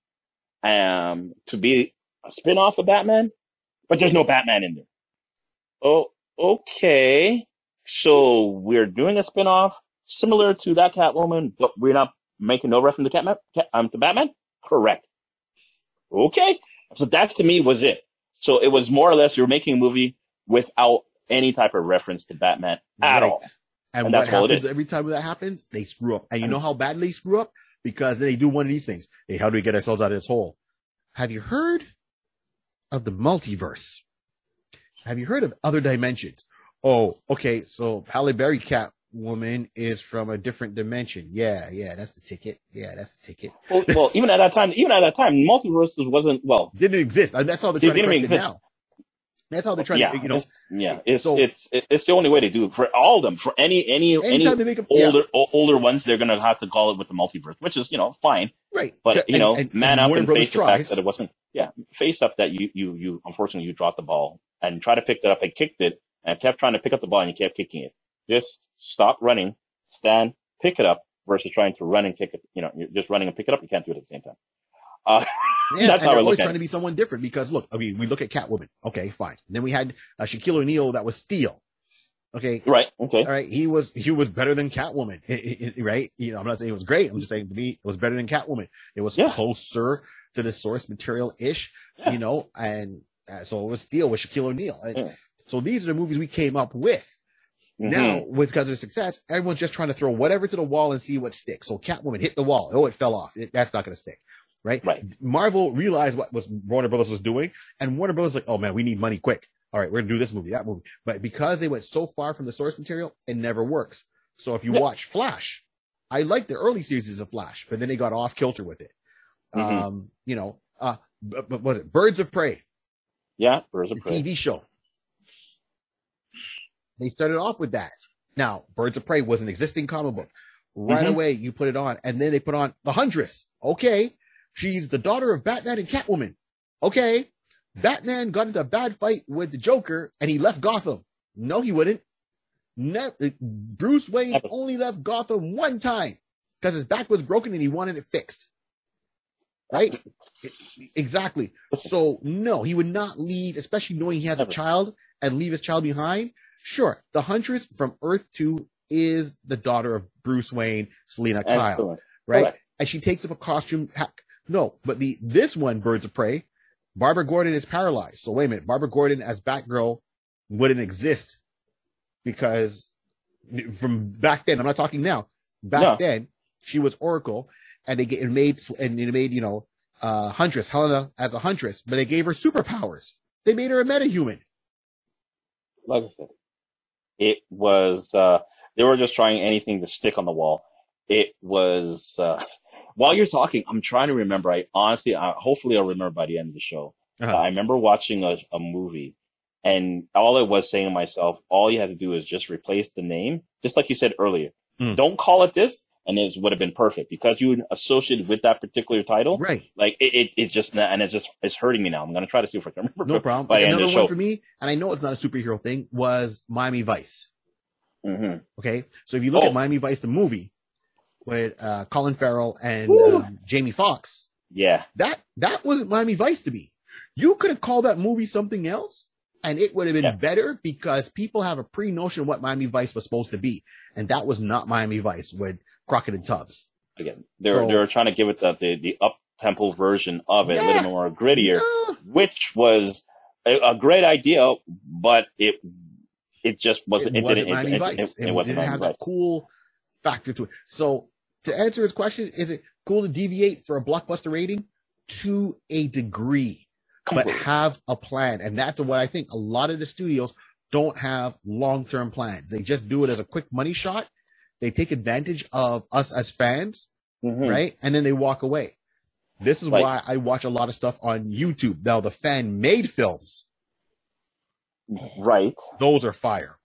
um, to be a spin-off of Batman, but there's no Batman in there. Oh, okay. So we're doing a spin-off similar to that Catwoman, but we're not making no reference to Catman, Cat, um, to Batman? Correct. Okay. So that to me was it. So it was more or less you're making a movie without any type of reference to Batman at Right. all. And, And what that's happens every time that happens? They screw up. And you know how badly they screw up? Because they do one of these things. Hey, how do we get ourselves out of this hole? Have you heard of the multiverse? Have you heard of other dimensions? Oh, okay. So Halle Berry Catwoman is from a different dimension. Yeah, yeah, that's the ticket. Yeah, that's the ticket. Well, well, even at that time, even at that time, multiverses wasn't well. Didn't exist. Uh, that's how they're trying to correct it exist. now. That's how they're trying yeah, to, you know, it's, yeah, it's, So- it's it's it's the only way to do it for all of them. For any any any make a yeah, older older ones, they're gonna have to call it with the multiverse, which is you know fine. right. But you And- know, and- man and up Warner and Brothers face the fact that it wasn't. Yeah, face up that you you you unfortunately you dropped the ball and try to pick it up and kicked it and kept trying to pick up the ball and you kept kicking it. Just stop running, stand, pick it up versus trying to run and kick it. You know, you're just running and pick it up. You can't do it at the same time. Uh, Yeah, That's and how I always trying to be someone different because look, I mean, we look at Catwoman. Okay, fine. Then we had uh, Shaquille O'Neal that was Steel. Okay, right. Okay. all right. He was he was better than Catwoman, right? You know, I'm not saying it was great. I'm just saying to me, it was better than Catwoman. It was Yeah. closer to the source material ish, Yeah. you know, and uh, so it was Steel with Shaquille O'Neal. And Yeah. So these are the movies we came up with. Mhm. Now, with because of success, everyone's just trying to throw whatever to the wall and see what sticks. So Catwoman hit the wall. Oh, it fell off. It, that's not going to stick. Right? Right. Marvel realized what was Warner Brothers was doing, and Warner Brothers was like, oh man, we need money quick. All right, we're gonna do this movie, that movie. But because they went so far from the source material, it never works. So if you Yeah. watch Flash, I like the early series of Flash, but then they got off kilter with it. Mhm. Um, you know, uh, but, b- was it Birds of Prey? Yeah. Birds of Prey. TV show. They started off with that. Now, Birds of Prey was an existing comic book. Right Mhm. away, you put it on, and then they put on the Huntress. Okay, she's the daughter of Batman and Catwoman. Okay, Batman got into a bad fight with the Joker, and he left Gotham. No, he wouldn't. Ne- Bruce Wayne only left Gotham one time because his back was broken and he wanted it fixed. Right? Exactly. So no, he would not leave, especially knowing he has a child and leave his child behind. Sure, the Huntress from Earth 2 is the daughter of Bruce Wayne, Selina Kyle, right? Correct. And she takes up a costume. hack. No, but the this one, Birds of Prey, Barbara Gordon is paralyzed. So wait a minute, Barbara Gordon as Batgirl wouldn't exist because from back then, I'm not talking now. Back No. then, she was Oracle, and they get it made and it made you know uh Huntress Helena as a Huntress, but they gave her superpowers. They made her a metahuman. like I said, it was, uh, they were just trying anything to stick on the wall. It was, uh, while you're talking, I'm trying to remember. I honestly, I, hopefully I'll remember by the end of the show. Uh-huh. I remember watching a, a movie and all I was saying to myself, all you had to do is just replace the name, just like you said earlier. Mm. Don't call it this, and it would have been perfect because you associated with that particular title. Right. Like it, it, it's just, and it's just, it's hurting me now. I'm gonna try to see if I can remember. No problem. By the end of Another the one show. for me, and I know it's not a superhero thing, was Miami Vice. hmm Okay. So if you look Oh. at Miami Vice, the movie with uh, Colin Farrell and um, Jamie Foxx, Yeah. that that wasn't Miami Vice to me. You could have called that movie something else, and it would have been Yeah. better because people have a pre notion of what Miami Vice was supposed to be, and that was not Miami Vice with Crockett and Tubbs. again. They're So- they're trying to give it the the, the up tempo version of it, a little bit more grittier, Ah, which was a, a great idea, but it it just wasn't. it It, wasn't didn't. It, Vice. it, it It, didn't have Vice. that cool factor to it. So to answer his question, is it cool to deviate for a blockbuster rating? To a degree. but have a plan. And that's what I think a lot of the studios don't have long term plans. They just do it as a quick money shot. They take advantage of us as fans, Mhm. right? And then they walk away. This is Right. why I watch a lot of stuff on YouTube. Now, the fan made films, Right. those are fire.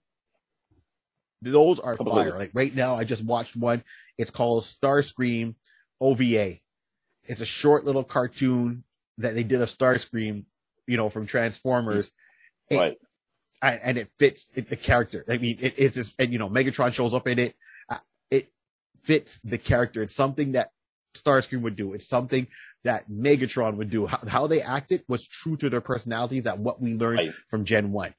Those are Completely. fire. Like right now, I just watched one. It's called Starscream OVA. It's a short little cartoon that they did of Starscream, you know, from Transformers. Right. and, and it fits the character. I mean, it's and you know, Megatron shows up in. It fits the character. It's something that Starscream would do. It's something that Megatron would do. How, how they acted was true to their personalities at what we learned Right. from Gen 1.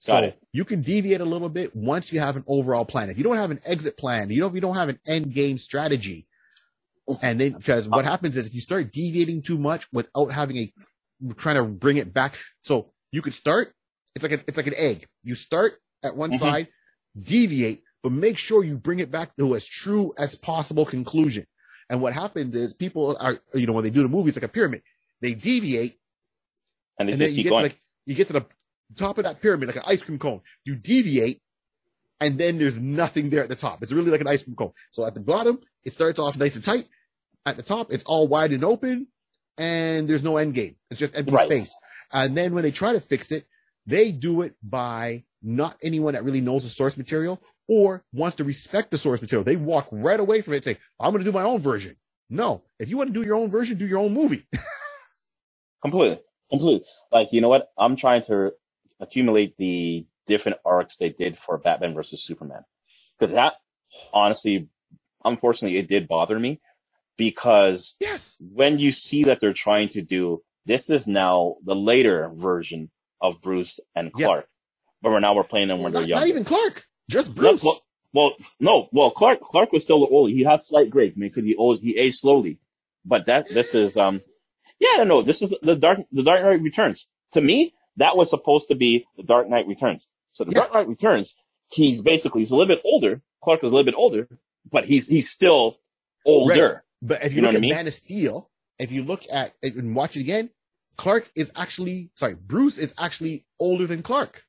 So you can deviate a little bit once you have an overall plan. If you don't have an exit plan, you if you don't have an end game strategy, and then because what happens is if you start deviating too much without having a trying to bring it back, so you could start. It's like a, it's like an egg. You start at one Mhm. side, deviate, but make sure you bring it back to as true as possible conclusion. And what happens is people are, you know, when they do the movie, it's like a pyramid. They deviate, And they and then you get to like you get to the top of that pyramid like an ice cream cone. You deviate, and then there's nothing there at the top. It's really like an ice cream cone. So at the bottom, it starts off nice and tight. At the top, it's all wide and open, and there's no end game. It's just empty Right. space. And then when they try to fix it, they do it by not anyone that really knows the source material or wants to respect the source material. They walk right away from it and say, I'm going to do my own version. No, if you want to do your own version, do your own movie. Completely. Completely. Like, you know what? I'm trying to accumulate the different arcs they did for Batman versus Superman. Cause that, honestly, unfortunately, it did bother me because yes. when you see that they're trying to do, this is now the later version of Bruce and Yeah. Clark. But we're now we're playing them when they're young. not even Clark, just Bruce. well, well, no, well, Clark, Clark was still old. He has slight gray because he always, he aged slowly. But that, this is, um, yeah, no, this is the Dark, the Dark Knight Returns. To me, that was supposed to be the Dark Knight Returns. So the Yeah. Dark Knight Returns, he's basically, he's a little bit older. Clark was a little bit older, but he's, he's still older. But if you, You know look what I at mean? Man of Steel, if you look at and watch it again, Clark is actually sorry, Bruce is actually older than Clark.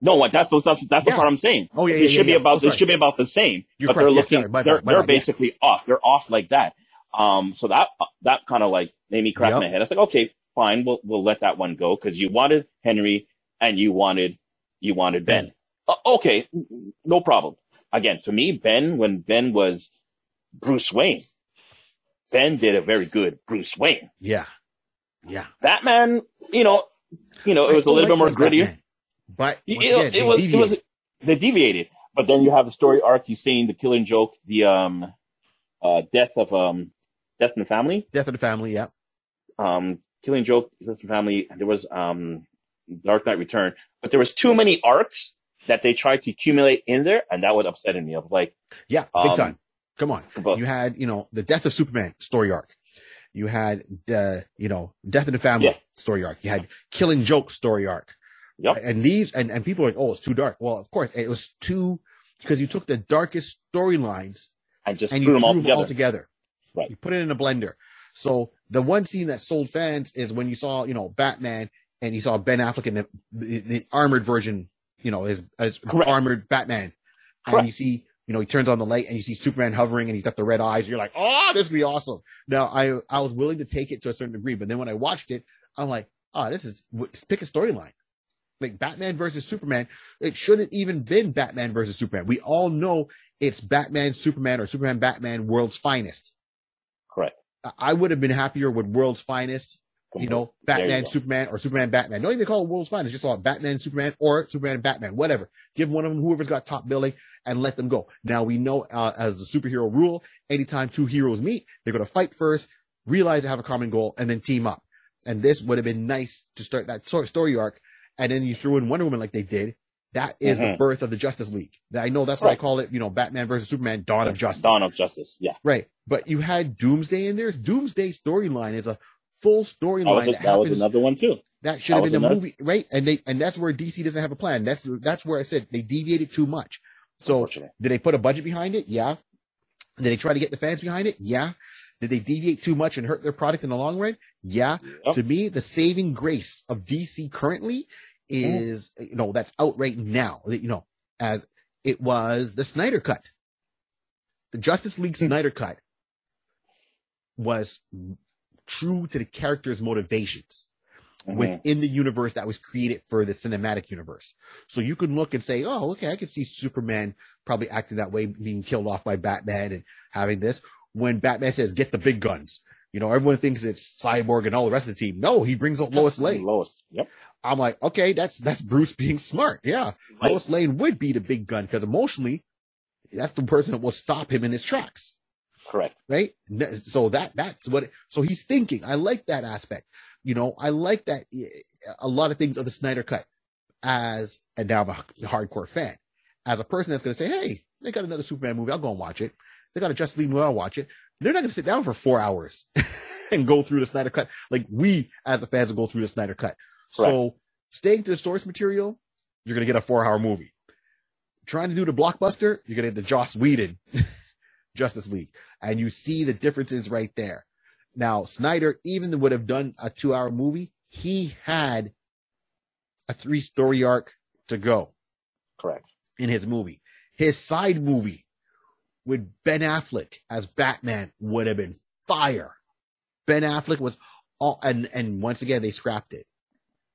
No, what, that's, that's, that's Yeah. the part I'm saying. Oh yeah, it yeah, should yeah, be about, Oh, it should be about the same, You're but correct. they're looking, sorry. My they're, my they're bad, yes. basically off. They're off like that. Um, so that, that kind of like made me crack Yep. my head. I was like, okay, fine. We'll, we'll let that one go because you wanted Henry and you wanted, you wanted Ben. Uh, okay. No problem. Again, to me, Ben, when Ben was Bruce Wayne, Ben did a very good Bruce Wayne. Yeah, yeah. Batman, you know, you know, it I was a little bit more grittier. Batman. But know, again, it was, it was, they deviated. But then you have the story arc, you saying the killing joke, the, um, uh, death of, um, death in the family, Death of the Family. Yeah, um, killing joke, death in the family. There was, um, Dark Knight Return, but there was too many arcs that they tried to accumulate in there, and that was upsetting me. I was like, yeah, big Um, time. Come on, but you had you know the Death of Superman story arc. You had the you know Death of the Family Yeah. story arc. You had Killing Joke story arc. Yep. And these and and people are like, oh, it's too dark. Well, of course, it was too because you took the darkest storylines and just and threw you them all together. all together. Right. You put it in a blender. So the one scene that sold fans is when you saw, you know, Batman and you saw Ben Affleck in the, the, the armored version, you know, his, his armored Batman. And Correct. you see, you know, he turns on the light and you see Superman hovering and he's got the red eyes. You're like, oh, this would be awesome. Now I, I was willing to take it to a certain degree, but then when I watched it, I'm like, oh, this is, pick a storyline. Like Batman versus Superman. It shouldn't even been Batman versus Superman. We all know it's Batman, Superman, or Superman, Batman, world's finest. Correct. I- would have been happier with world's finest, you know, There you Batman. Superman, or Superman, Batman. Don't even call it world's finest. Just call it Batman, Superman, or Superman Batman, whatever. Give one of them whoever's got top billing and let them go. Now we know, uh, as the superhero rule, anytime two heroes meet, they're going to fight first, realize they have a common goal, and then team up. And this would have been nice to start that story arc. And then you threw in Wonder Woman like they did. That is the Mhm. birth of the Justice League. I know that's why I call it, you know, Batman versus Superman, Dawn of Justice. Dawn of Justice. Yeah. Right. But you had Doomsday in there. Doomsday storyline is a full That storyline a, that, that was another one too. that should have been a another- movie, right? And they and that's where DC doesn't have a plan. That's that's where I said they deviated too much. So did they put a budget behind it? Yeah. Did they try to get the fans behind it? Yeah. Did they deviate too much and hurt their product in the long run? Yeah. Yep. To me, the saving grace of DC currently is, you know, that's out right now, that, you know, as it was the Snyder cut. The Justice League Snyder cut was true to the character's motivations Mhm. within the universe that was created for the cinematic universe. So you can look and say, oh, okay, I can see Superman probably acting that way, being killed off by Batman and having this. When Batman says, get the big guns, you know, everyone thinks it's Cyborg and all the rest of the team. No, he brings out Lois Lane. Lois. Yep. I'm like, okay, that's, that's Bruce being smart. Yeah. Right. Lois Lane would be the big gun because emotionally, that's the person that will stop him in his tracks Correct. right? So that that's what. So he's thinking. I like that aspect. You know, I like that a lot of things of the Snyder Cut. As and now I'm a hardcore fan. As a person that's going to say, "Hey, they got another Superman movie. I'll go and watch it. They got a Justice League. I'll watch it." They're not going to sit down for four hours and go through the Snyder Cut like we, as the fans, will go through the Snyder Cut. So staying to the source material, you're going to get a four-hour movie. Trying to do the blockbuster, you're going to get the Joss Whedon Justice League and you see the differences right there. Now, Snyder even would have done a two hour movie. He had a three story arc to go Correct. in his movie. His side movie with Ben Affleck as Batman would have been fire. Ben Affleck was all, and, and once again, they scrapped it.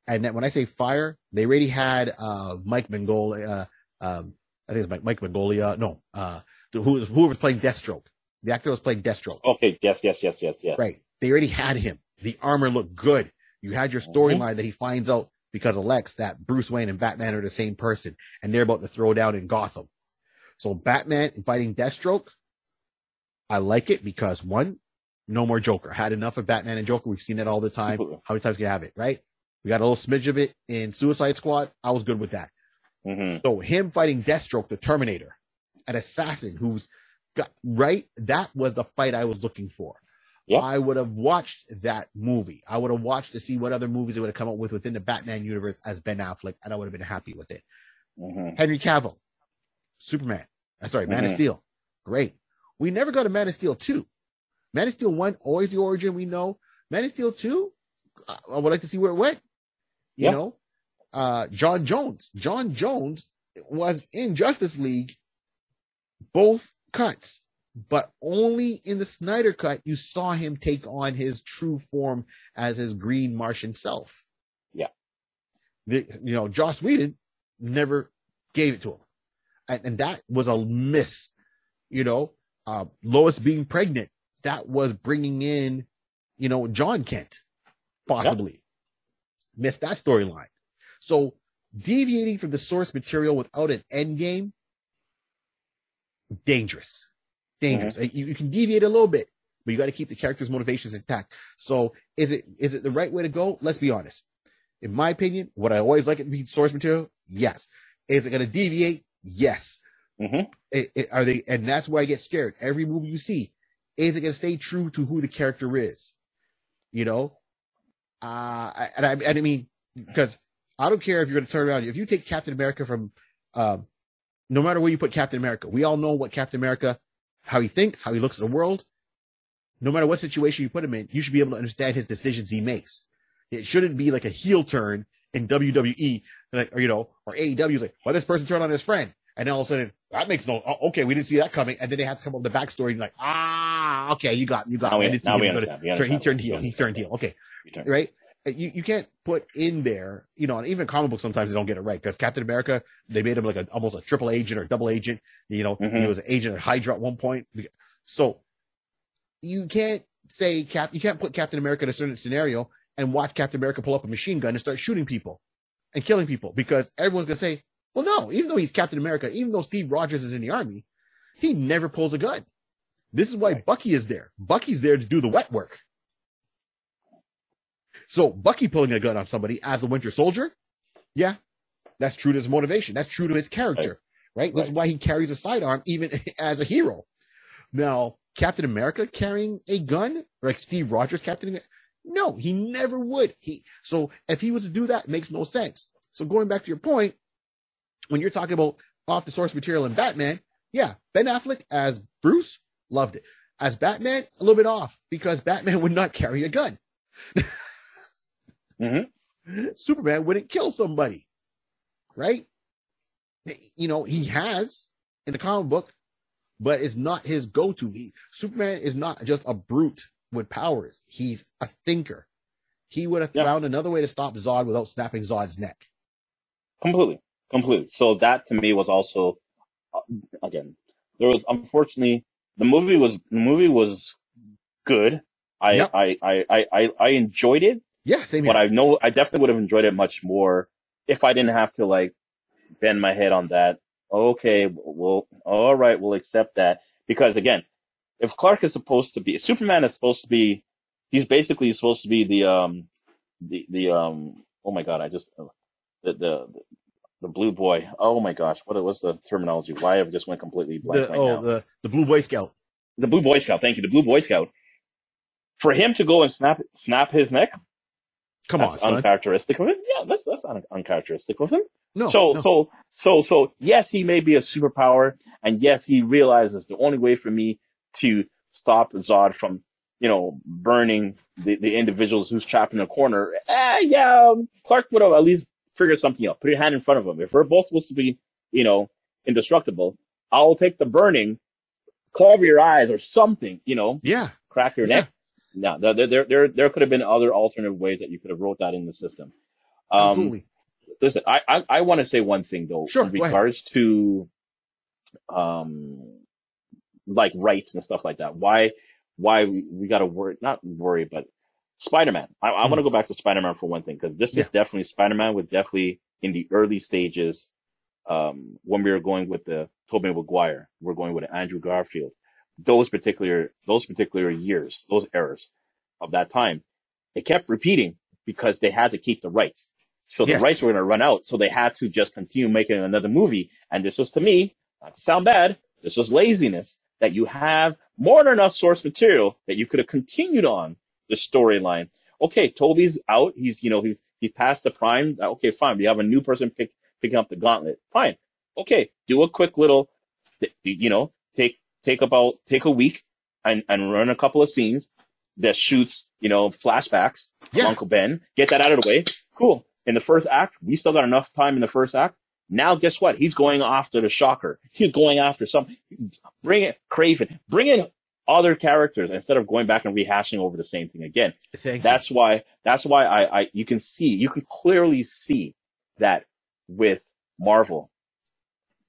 And when I say fire, they already had, uh, Mike Mongolia, uh, um, I think it's Mike, Mike Mongolia. No, uh, who, who was playing Deathstroke. The actor was playing Deathstroke. Okay. Yes. Yes. Yes. Yes. Yes. Right. They already had him. The armor looked good. You had your storyline that he finds out because of Lex that Bruce Wayne and Batman are the same person and they're about to throw down in Gotham. So Batman fighting Deathstroke, I like it because one, no more Joker. Had enough of Batman and Joker. We've seen it all the time. How many times can you have it, right? We got a little smidge of it in Suicide Squad. I was good with that. hmm So him fighting Deathstroke, the Terminator, an assassin who's got right. That was the fight I was looking for. Yeah. I would have watched that movie. I would have watched to see what other movies they would have come up with within the Batman universe as Ben Affleck, and I would have been happy with it. hmm Henry Cavill, Superman. Uh, sorry, Man of Mhm. Steel. Great. We never got a Man of Steel 2. Man of Steel 1, always the origin we know. Man of Steel 2, uh, I would like to see where it went. You know, uh, John Jones. John Jones was in Justice League, both cuts, but only in the Snyder cut you saw him take on his true form as his green Martian self. Yeah. The, you know, Joss Whedon never gave it to him. And, and that was a miss, you know, uh, Lois being pregnant, that was bringing in, you know, John Kent, possibly. Missed that storyline. So deviating from the source material without an end game, dangerous, dangerous. Uh, You, you can deviate a little bit, but you got to keep the character's motivations intact. So is it, is it the right way to go? Let's be honest. In my opinion, would I always like it to be source material? Yes. Is it going to deviate? Yes. hmm It, it- are they, and that's why I get scared. Every movie you see, is it going to stay true to who the character is? You know, uh, I- and I, and I mean, because I don't care if you're going to turn around. If you take Captain America from, um, no matter where you put Captain America, we all know what Captain America, how he thinks, how he looks at the world. No matter what situation you put him in, you should be able to understand his decisions he makes. It shouldn't be like a heel turn in WWE, like, or, you know, or AEW is like, well, this person turned on his friend. And then all of a sudden, that makes no, oh, okay, we didn't see that coming. And then they have to come up with the backstory and like, ah, okay, you got, you got, Now we- I didn't see him, but He turned heel. He turned heel. Okay right? You you can't put in there, you know, and even comic books sometimes they don't get it right because Captain America they made him like a almost a triple agent or double agent. You know, he Mhm. was an agent at Hydra at one point. So you can't say Cap, you can't put Captain America in a certain scenario and watch Captain America pull up a machine gun and start shooting people and killing people because everyone's gonna say, well, no, even though he's Captain America, even though Steve Rogers is in the army, he never pulls a gun. This is why Right. Bucky is there. Bucky's there to do the wet work. So Bucky pulling a gun on somebody as the Winter Soldier, yeah, that's true to his motivation. That's true to his character, right? This is Right. why he carries a sidearm even as a hero. Now, Captain America carrying a gun, like Steve Rogers, Captain America, no, he never would. He so if he was to do that, it makes no sense. So going back to your point, when you're talking about off the source material in Batman, yeah, Ben Affleck as Bruce loved it. As Batman, a little bit off because Batman would not carry a gun. Mhm. Superman wouldn't kill somebody, right? You know, he has in the comic book, but it's not his go-to. He, Superman is not just a brute with powers. He's a thinker. He would have Yeah. found another way to stop Zod without snapping Zod's neck. Completely, completely. So that to me was also, uh, again, there was unfortunately the movie was the movie was good. I Yep. I, I, I, I I enjoyed it, Yeah, same here. but I know I definitely would have enjoyed it much more if I didn't have to like bend my head on that. Okay, well, all right, we'll accept that because again, if Clark is supposed to be Superman is supposed to be, he's basically supposed to be the um the the um oh my god, I just uh, the the the blue boy. Oh my gosh, what was the terminology? Why have I just went completely blank the, right oh, now? the, the Blue Boy Scout. the blue boy scout. Thank you, the blue boy scout. For him to go and snap snap his neck, Come on, son. uncharacteristic of him. Yeah, that's that's un- uncharacteristic of him. No, so no. so so so yes, he may be a superpower, and yes, he realizes the only way for me to stop Zod from you know burning the, the individuals who's trapped in a corner. Eh, yeah, um, Clark would have at least figured something out. Put your hand in front of him. If we're both supposed to be you know indestructible, I'll take the burning, cover your eyes or something. You know, yeah, crack your Yeah. neck. No, there, there, there, there, could have been other alternative ways that you could have wrote that in the system. Um, absolutely. listen, I, I, I want to say one thing though, Sure, in regards to, um, like rights and stuff like that. Why, why we, we got to worry, not worry, but Spider-Man. I, I want to go back to Spider-Man for one thing, because this Hmm. Yeah. is definitely Spider-Man was definitely in the early stages. Um, when we were going with the Tobey Maguire, we're going with Andrew Garfield. Those particular, those particular years, those eras of that time, they kept repeating because they had to keep the rights. So the Yes. rights were going to run out. So they had to just continue making another movie. And this was to me, not to sound bad, this was laziness that you have more than enough source material that you could have continued on the storyline. Okay, Toby's out. He's, you know, he, he passed the prime. Uh, okay, fine. We have a new person pick, picking up the gauntlet. Fine. Okay. Do a quick little, you know, take, take about, take a week and, and run a couple of scenes that shoots, you know, flashbacks Yeah. Uncle Ben. Get that out of the way. Cool. In the first act, we still got enough time in the first act. Now, guess what? He's going after the Shocker. He's going after some. Bring it, Kraven. Bring in other characters instead of going back and rehashing over the same thing again. Thank That's why. That's why I, I. You can see. You can clearly see that with Marvel.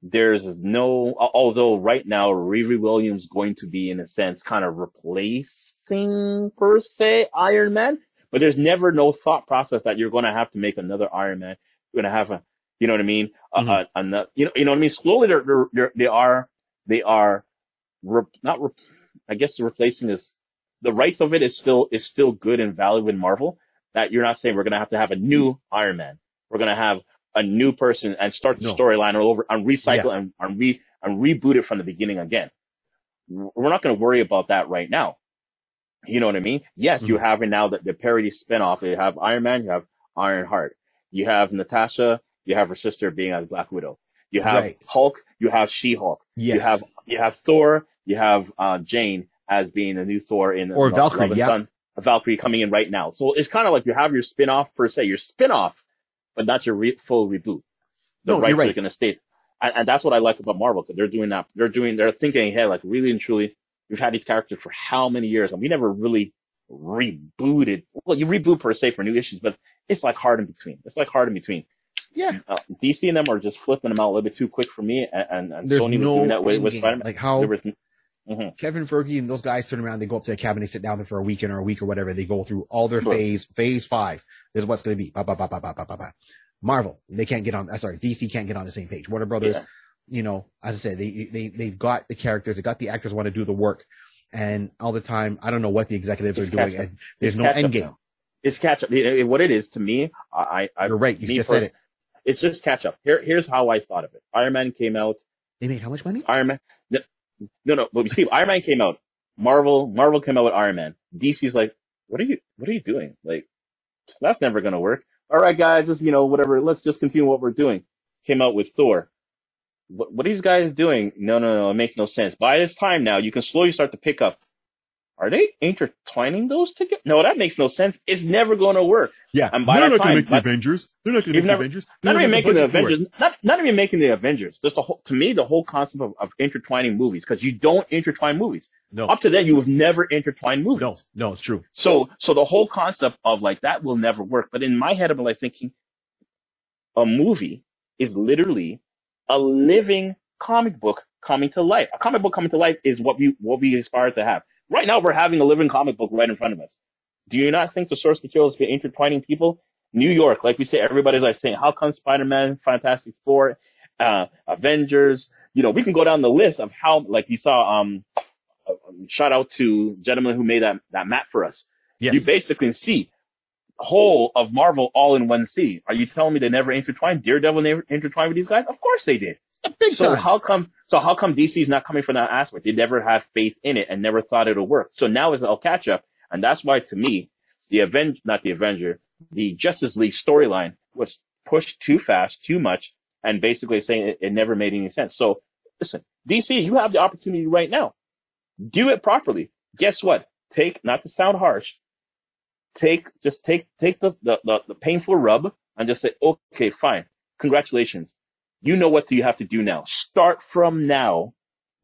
There's no. Although right now Riri Williams going to be in a sense kind of replacing per se Iron Man, but there's never no thought process that you're going to have to make another Iron Man. You're going to have a. You know what I mean? Mhm. Uh, uh, ano- you know. You know what I mean? Slowly, they're, they're, they're they are. They are. Re- not. Re- I guess replacing is the rights of it is still is still good and valid with Marvel. That you're not saying we're gonna have to have a new Iron Man. We're gonna have a new person and start the No. storyline all over and recycle and, and re and reboot it from the beginning again. We're not gonna worry about that right now. You know what I mean? Yes, you Mhm. have it now that the parody spinoff. You have Iron Man, you have Iron Heart, you have Natasha, you have her sister being as Black Widow. You have Right. Hulk, you have She-Hulk. Yes. You have you have Thor, you have uh, Jane as being the new Thor in Or Love- Valkyrie, Love yeah. Valkyrie coming in right now. So it's kind of like you have your spin-off per se, your spin-off, but not your re- full reboot. The No, rights right. are going to stay, and, and that's what I like about Marvel because they're doing that. They're doing, they're thinking ahead, like really and truly. We've had these characters for how many years, and we never really rebooted. Well, you reboot per se for new issues, but it's like hard in between. It's like hard in between. Yeah. Uh, DC and them are just flipping them out a little bit too quick for me, and, and, and There's Sony was doing that with, with. Spider-Man. like how was- Mhm. Kevin Feige and those guys turn around, they go up to the cabin, they sit down there for a weekend or a week or whatever. They go through all their Sure. phase, phase five. This is what's going to be. Ba, ba, ba, ba, ba, ba, ba, ba. Marvel, they can't get on, uh, sorry, DC can't get on the same page. Warner Brothers, Yeah. you know, as I said, they, they, they've got the characters, they got the actors want to do the work. And all the time, I don't know what the executives It's are doing. And there's It's no end game. It's catch up. It- it- What it is to me, I, I, You're right. You just said it. It's just catch up. Here, here's how I thought of it. Iron Man came out. They made how much money? Iron Man, no, no, no. But see, Iron Man came out. Marvel, Marvel came out with Iron Man. DC's like, what are you, what are you doing? Like, that's never gonna work. All right, guys, just you know, whatever. Let's just continue what we're doing. Came out with Thor. What, what are these guys doing? No, no, no. It makes no sense. By this time now, you can slowly start to pick up are they intertwining those together? No, that makes no sense. It's never going to work. Yeah, And by they're not going to make the Avengers. They're not going to make never- the Avengers. Not They even making the budget for it. Avengers. Not not even making the Avengers. Just the whole to me the whole concept of, of intertwining movies because you don't intertwine movies. No, Up to then, you have never intertwined movies. no, no, it's true. So, so the whole concept of like that will never work. But in my head, I'm like thinking, a movie is literally a living comic book coming to life. A comic book coming to life is what we what we aspire to have. Right now, we're having a living comic book right in front of us. Do you not think the source material is intertwining people? New York, like we say, everybody's like saying, how come Spider-Man, Fantastic Four, uh, Avengers? You know, we can go down the list of how, like you saw, um, shout out to gentleman who made that that map for us Yes. you basically see whole of Marvel all in one sea. Are you telling me they never intertwined? Daredevil never intertwined with these guys? Of course they did. Big So time. how come? So how come DC is not coming from that aspect? They never had faith in it and never thought it'll work. So now it's a catch up, and that's why to me, the Avenger, not the Avenger, the Justice League storyline was pushed too fast, too much, and basically saying it, it never made any sense. So listen, DC, you have the opportunity right now. Do it properly. Guess what? Take not to sound harsh, take just take take the, the, the, the painful rub and just say, okay, fine. Congratulations. You know what you have to do now. Start from now.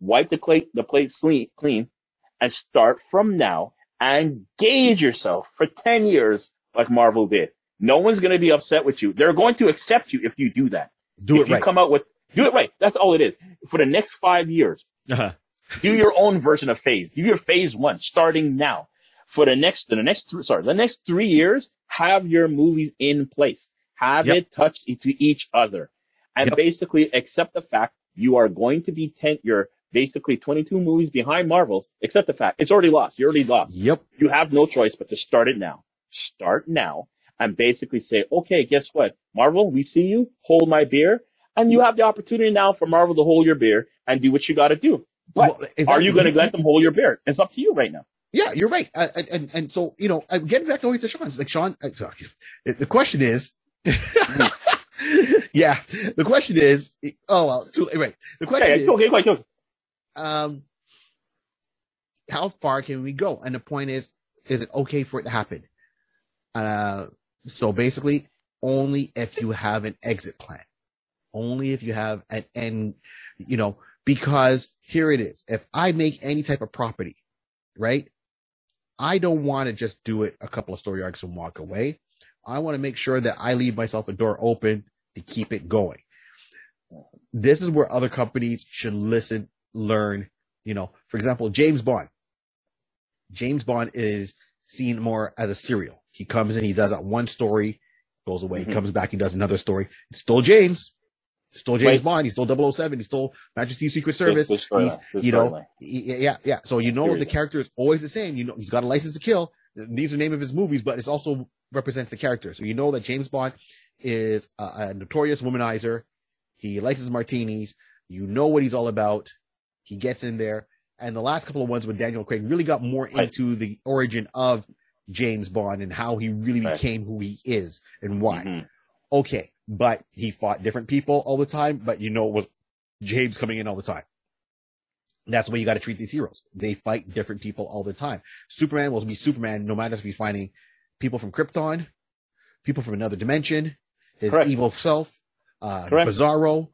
Wipe the plate the plate clean, clean and start from now and gauge yourself for 10 years like Marvel did. No one's going to be upset with you. They're going to accept you if you do that. Do if it you right. come out with, do it right. That's all it is. For the next five years, Uh-huh. do your own version of phase. Do your phase one starting now. For the next, the next, sorry, the next three years, have your movies in place. Have Yep. it touch to each other, and Yep. basically accept the fact you are going to be ten. You're basically 22 movies behind Marvels. Accept the fact it's already lost. You're already lost. Yep. You have no choice but to start it now. Start now and basically say, okay, guess what? Marvel, we see you. Hold my beer. And you have the opportunity now for Marvel to hold your beer and do what you got to do. But Well, are you going to let them hold your beer? It's up to you right now. Yeah, you're right. And, and and so you know, uh, getting back to always to Sean's like Sean. Uh, the question is, yeah, the question is, oh well, too, right. The question Okay, is, okay, okay, okay. um, how far can we go? And the point is, is it okay for it to happen? Uh, so basically, only if you have an exit plan, only if you have an end, you know, because here it is. If I make any type of property, right? I don't want to just do it a couple of story arcs and walk away. I want to make sure that I leave myself a door open to keep it going. This is where other companies should listen, learn, you know, for example, James Bond. James Bond is seen more as a serial. He comes in, he does that one story, goes away, Mhm. he comes back, he does another story. It's still James. Still James Right. Bond. He's still 007. He's still Majesty's Secret Service. This- this He's, this you know, y- yeah, yeah. So you know the character is always the same. You know he's got a license to kill. These are the name of his movies, but it's also represents the character. So you know that James Bond is a, a notorious womanizer. He likes his martinis. You know what he's all about. He gets in there, and the last couple of ones with Daniel Craig really got more into the origin of James Bond and how he really became who he is and why. Mhm. Okay, but he fought different people all the time, but you know it was James coming in all the time. That's the way you got to treat these heroes. They fight different people all the time. Superman will be Superman no matter if he's fighting people from Krypton, people from another dimension, his Correct. evil self, uh, Correct. Bizarro,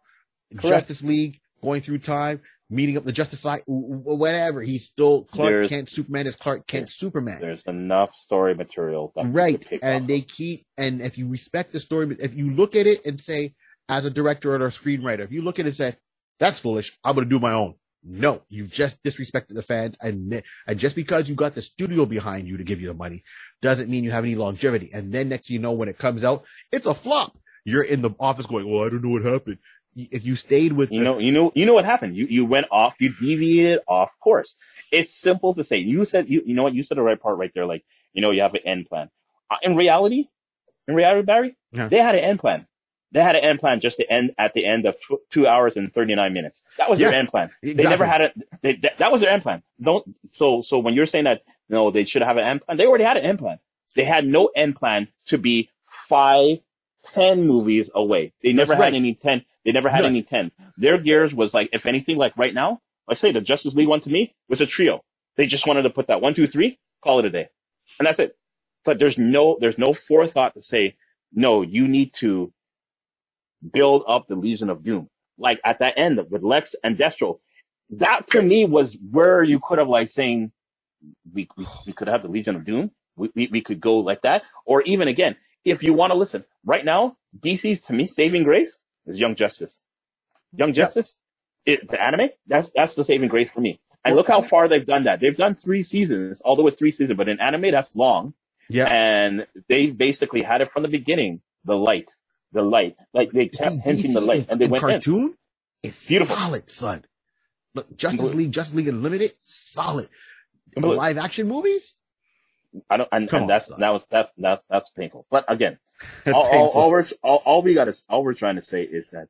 Correct. Justice League, going through time, meeting up the Justice Side, whatever. He's still Clark There's- Kent Superman is Clark Kent Superman. There's enough story material. That Right. And off they keep, and if you respect the story, if you look at it and say, as a director or a screenwriter, if you look at it and say, that's foolish, I'm going to do my own. No, you've just disrespected the fans. And, and just because you got the studio behind you to give you the money doesn't mean you have any longevity. And then next you know, when it comes out, it's a flop. You're in the office going, well, I don't know what happened. If you stayed with You the, know, you know, you know what happened. You you went off. You deviated off course. It's simple to say. You said you you know what you said the right part right there. Like you know you have an end plan. Uh, in reality, in reality, Barry, Yeah. they had an end plan. They had an end plan just to end at the end of tw- two hours and thirty nine minutes. That was Yeah, their end plan. They exactly. never had it. They, that, that was their end plan. Don't so so when you're saying that no, they should have an end plan. They already had an end plan. They had no end plan to be five, ten movies away. They That's never had right. any ten. They never had None. any ten. Their gears was like, if anything, like right now, I say the Justice League one to me was a trio. They just wanted to put that one, two, three, call it a day. And that's it. But there's no, there's no forethought to say, no, you need to build up the Legion of Doom. Like at that end with Lex and Deathstroke, that to me was where you could have like saying, we, we, we could have the Legion of Doom. We, we, we could go like that. Or even again, if you want to listen right now, DC's to me saving grace is Young Justice. Young Justice, it, the anime, that's, that's the saving grace for me. And look how far they've done that. They've done three seasons, although it's three seasons, but in anime, that's long. Yeah. And they basically had it from the beginning, the light, the light. Like they kept see, hinting the light and they in went in. cartoon is Beautiful. solid, son. Look, Justice League, Justice League Unlimited, solid. Live action movies, I don't, and, Come and on, that's, son. that was, that's, that's, that's painful. But again, that's all, all, all we're, all, all we got is, all we're trying to say is that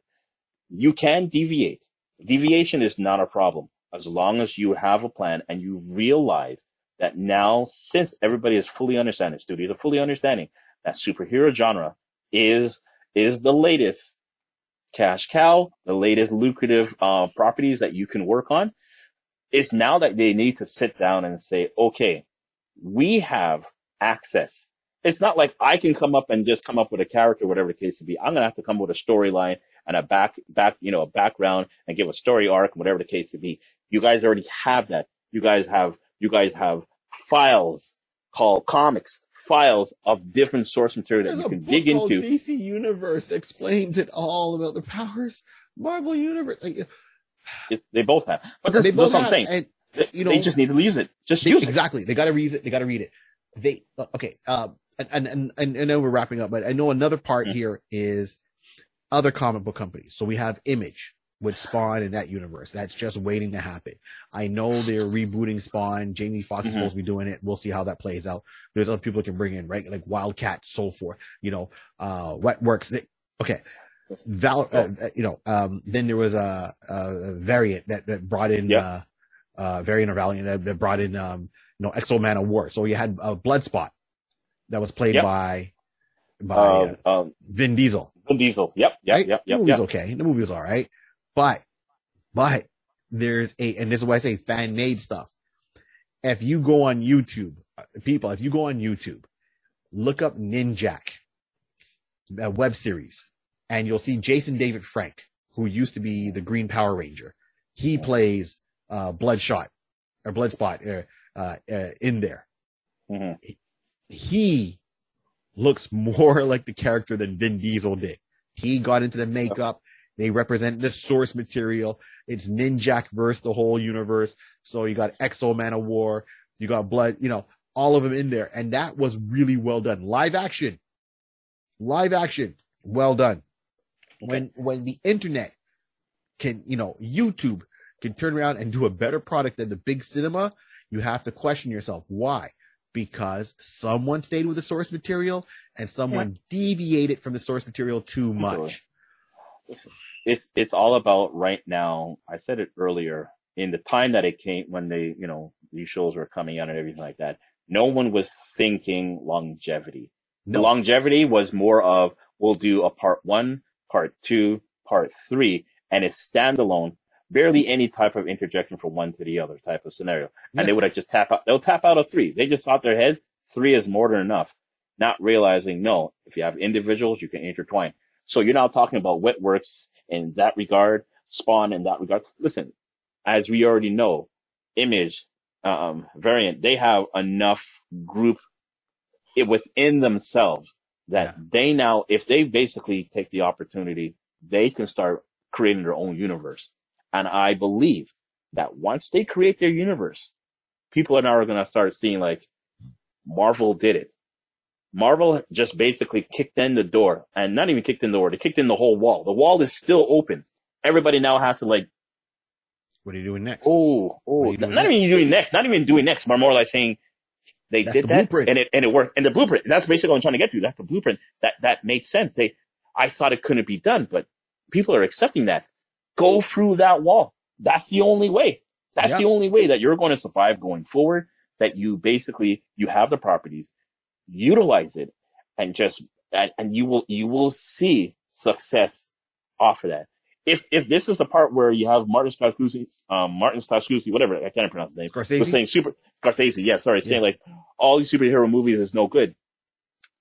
you can deviate. Deviation is not a problem as long as you have a plan and you realize that now, since everybody is fully understanding, studios are fully understanding that superhero genre is, is the latest cash cow, the latest lucrative, uh, properties that you can work on. It's now that they need to sit down and say, okay, we have access. It's not like I can come up and just come up with a character, whatever the case to be. I'm gonna have to come up with a storyline and a back, back, you know, a background and give a story arc, whatever the case to be. You guys already have that. You guys have, you guys have files called comics, files of different source material that you can dig into. DC Universe explains it all about the powers. Marvel Universe, like, It- they both have. But that's, they both what I'm saying. and They, you they just need to use it. Just They- use it. exactly. They got to read it. They got to read it. They uh, okay. Um, and, and and I know we're wrapping up, but I know another part Mhm. here is other comic book companies. So we have Image with Spawn in that universe. That's just waiting to happen. I know they're rebooting Spawn. Jamie Foxx is Mhm. supposed to be doing it. We'll see how that plays out. There's other people that can bring in, right? Like Wildcat, so forth. You know, uh, what works. They, okay. Val, uh, uh, you know, um, then there was a, a variant that, that brought in, Yep. uh, uh, variant or Valiant that, that brought in, um, you know, X-O Manowar. So you had a Bloodspot that was played Yep. by, by uh, Um, um, Vin Diesel. Vin Diesel. Yep. Yep. right? Yep. the Yep. movie Yep. was okay. The movie was all right. But, but there's a, and this is why I say fan made stuff. If you go on YouTube, uh, people, if you go on YouTube, look up Ninjak, a web series, and you'll see Jason David Frank, who used to be the Green Power Ranger. He plays, uh, Bloodshot or Bloodspot, uh, uh, uh, in there. Mhm. He looks more like the character than Vin Diesel did. He got into the makeup. They represent the source material. It's Ninjak versus the whole universe. So you got X-O Manowar. You got Blood, you know, all of them in there. And that was really well done. Live action. Live action. Well done. When, when the internet can, you know, YouTube can turn around and do a better product than the big cinema, you have to question yourself. Why? Because someone stayed with the source material and someone deviated from the source material too much. It's it's all about right now. I said it earlier in the time that it came when they, you know, these shows were coming out and everything like that. No one was thinking longevity. No, longevity was more of we'll do a part one, part two, part three, and it's standalone. Barely any type of interjection from one to the other type of scenario. Yeah. And they would have just tap out, they'll tap out of three. They just thought their head, three is more than enough. Not realizing, no, if you have individuals, you can intertwine. So you're now talking about Wetworks in that regard, Spawn in that regard. Listen, as we already know, Image, um, Variant, they have enough group within themselves that Yeah. they now, if they basically take the opportunity, they can start creating their own universe. And I believe that once they create their universe, people are now going to start seeing like Marvel did it. Marvel just basically kicked in the door and not even kicked in the door. They kicked in the whole wall. The wall is still open. Everybody now has to like, what are you doing next? oh, oh, What are you not, not even doing next, not even doing next, but more like saying they That's did the that blueprint. and it, and it worked. And the blueprint, that's basically what I'm trying to get to. That's the blueprint. That, that made sense. They, I thought it couldn't be done, but people are accepting that. Go through that wall. That's the only way. That's Yeah. the only way that you're going to survive going forward. That you basically, you have the properties, utilize it and just, and, and you will, you will see success off of that. if if this is the part where you have Martin Scorsese, um, Martin Scorsese, whatever I can't pronounce his name, Scorsese? was saying super Scorsese, yeah, sorry, Yeah. saying like all these superhero movies is no good.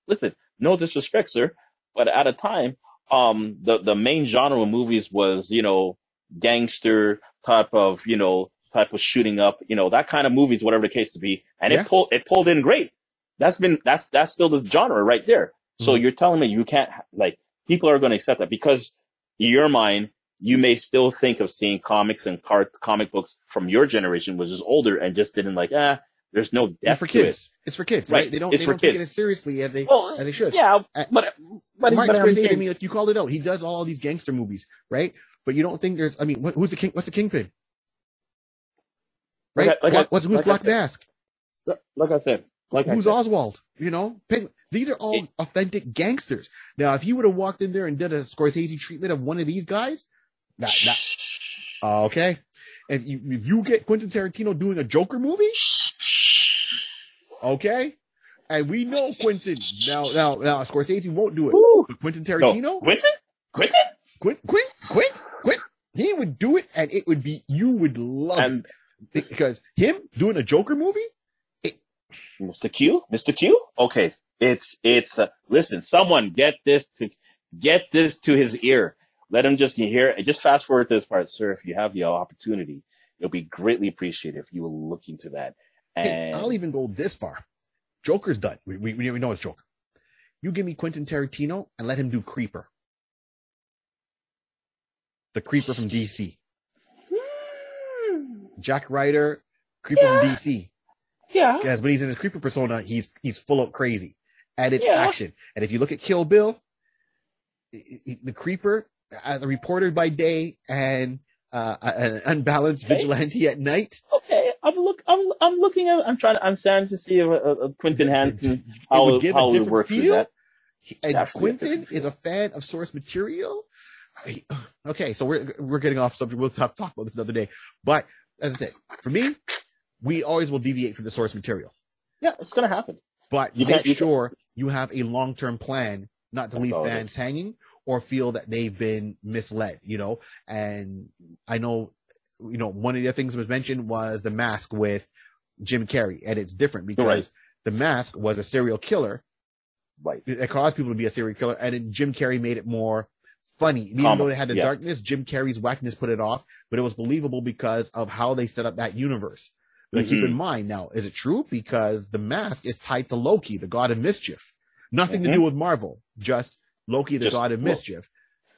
Listen, no disrespect, sir, but at a time, um, the the main genre of movies was you know gangster type of you know type of shooting up, you know that kind of movies, whatever the case to be, and Yeah. it pulled it pulled in great. That's been that's that's still the genre right there. So Mhm. you're telling me you can't like people are going to accept that because in your mind you may still think of seeing comics and card comic books from your generation, which is older, and just didn't like ah. There's no It's depth for to it. kids. It's for kids, right? Right. They don't. It's they for don't take it as seriously as they Well, as they should. yeah, Uh, but but, Martin but Scorsese, I mean, like you called it out. He does all these gangster movies, right? But you don't think there's. I mean, what, who's the king? What's the kingpin? Right? Like I- like What- I- what's who's like Black. Mask? like I said, like who's Oswald? You know, Pig- these are all It- authentic gangsters. Now, if you would have walked in there and did a Scorsese treatment of one of these guys, that, that okay. If you if you get Quentin Tarantino doing a Joker movie, okay, and we know Quentin. Now now now Scorsese won't do it, Quentin No, Tarantino, Quentin, Quentin, Quint, Quint, Quint, Quint. He would do it, and it would be you would love and it. Because him doing a Joker movie. Mr. Q, Mr. Q. Okay, it's it's. Uh, listen, someone get this to get this to his ear. Let him just hear. It. Just fast forward to this part, sir. If you have the opportunity, it'll be greatly appreciated if you will look into that. Hey, I'll even go this far. Joker's done. We, we, we know it's Joker. You give me Quentin Tarantino and let him do Creeper. The Creeper from DC. Jack Ryder, Creeper from DC. Yeah, Because when he's in his Creeper persona, he's he's full of crazy. And it's Yeah. action. And if you look at Kill Bill, the Creeper, as a reporter by day and uh, an unbalanced Okay. vigilante at night, okay. I'm look. I'm I'm looking at. I'm trying. I'm starting to see a, a, a Quentin Hansen how would it, give a how it works feel. that. and Definitely a is a fan of source material. Okay, so we're we're getting off subject. We'll have talk about this another day. But as I said, for me, we always will deviate from the source material. Yeah, it's gonna happen. But You make can't- you can't- sure you have a long term plan, not to That's leave all it fans hanging or feel that they've been misled. You know, and I know, you know, one of the things that was mentioned was the mask with Jim Carrey, and it's different because Right. the mask was a serial killer Right. it caused people to be a serial killer, and then Jim Carrey made it more funny. Even Comic, though they had the yeah. darkness, Jim Carrey's whackness put it off, but it was believable because of how they set up that universe. But keep in mind now, is it true? Because the mask is tied to Loki, the god of mischief. Nothing to Mhm. do with Marvel, just Loki, the Just god of Lo- mischief.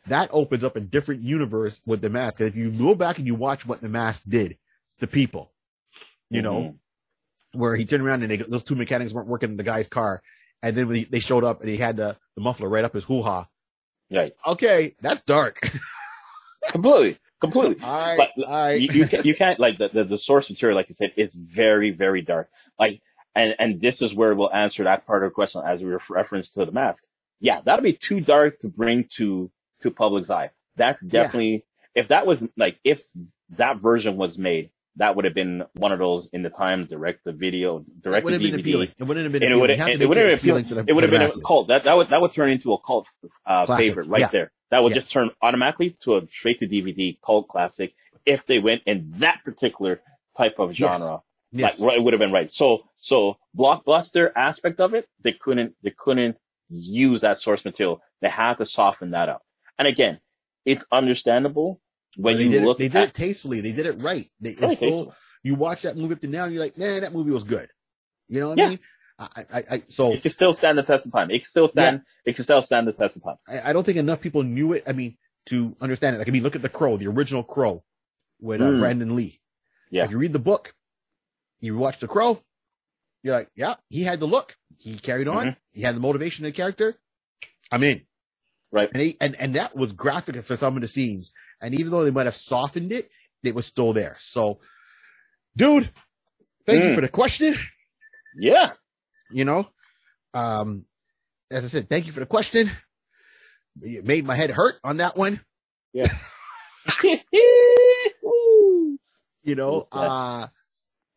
That opens up a different universe with the mask. And if you go back and you watch what the mask did to people, you know, Mhm. where he turned around and they, those two mechanics weren't working in the guy's car. And then when he, they showed up and he had the, the muffler right up his hoo ha. Right. Okay, that's dark. Completely. Completely. But you, you can't, you can't like the, the, the source material, like you said, is very, very dark. Like, and, and this is where we'll answer that part of the question as we reference to the mask. Yeah, that'll be too dark to bring to, to public's eye. That's definitely, if that was like, if that version was made, that would have been one of those in the time direct the video, direct DVD. appealing. It wouldn't have been it appealing. would have, to it would it have appealing been, the it would have been a cult. That, that would, that would turn into a cult, uh, favorite right Yeah. there. That would Yeah. just turn automatically to a straight to DVD cult classic if they went in that particular type of Yes. genre. Yes. Like, right, it would have been right. So, so blockbuster aspect of it, they couldn't, they couldn't use that source material. They had to soften that up. And again, it's understandable when they you did look it, they did at it tastefully. They did it right. They, Very still, you watch that movie up to now, and you're like, man, that movie was good. You know what Yeah. I mean? I, I, I, so It can still stand the test of time. It can still stand, it can still stand the test of time. I, I don't think enough people knew it. I mean, to understand it. Like, I mean, look at the Crow, the original Crow with uh, Mm. Brandon Lee. Yeah. If you read the book, you watch the Crow, you're like, yeah, he had the look. He carried on. Mhm. He had the motivation of the character. I'm in. Right. And, he, and and that was graphic for some of the scenes. And even though they might have softened it, it was still there. So, dude, thank you Mm. for the question. Yeah. You know, um, as I said, thank you for the question. It made my head hurt on that one. Yeah. you know uh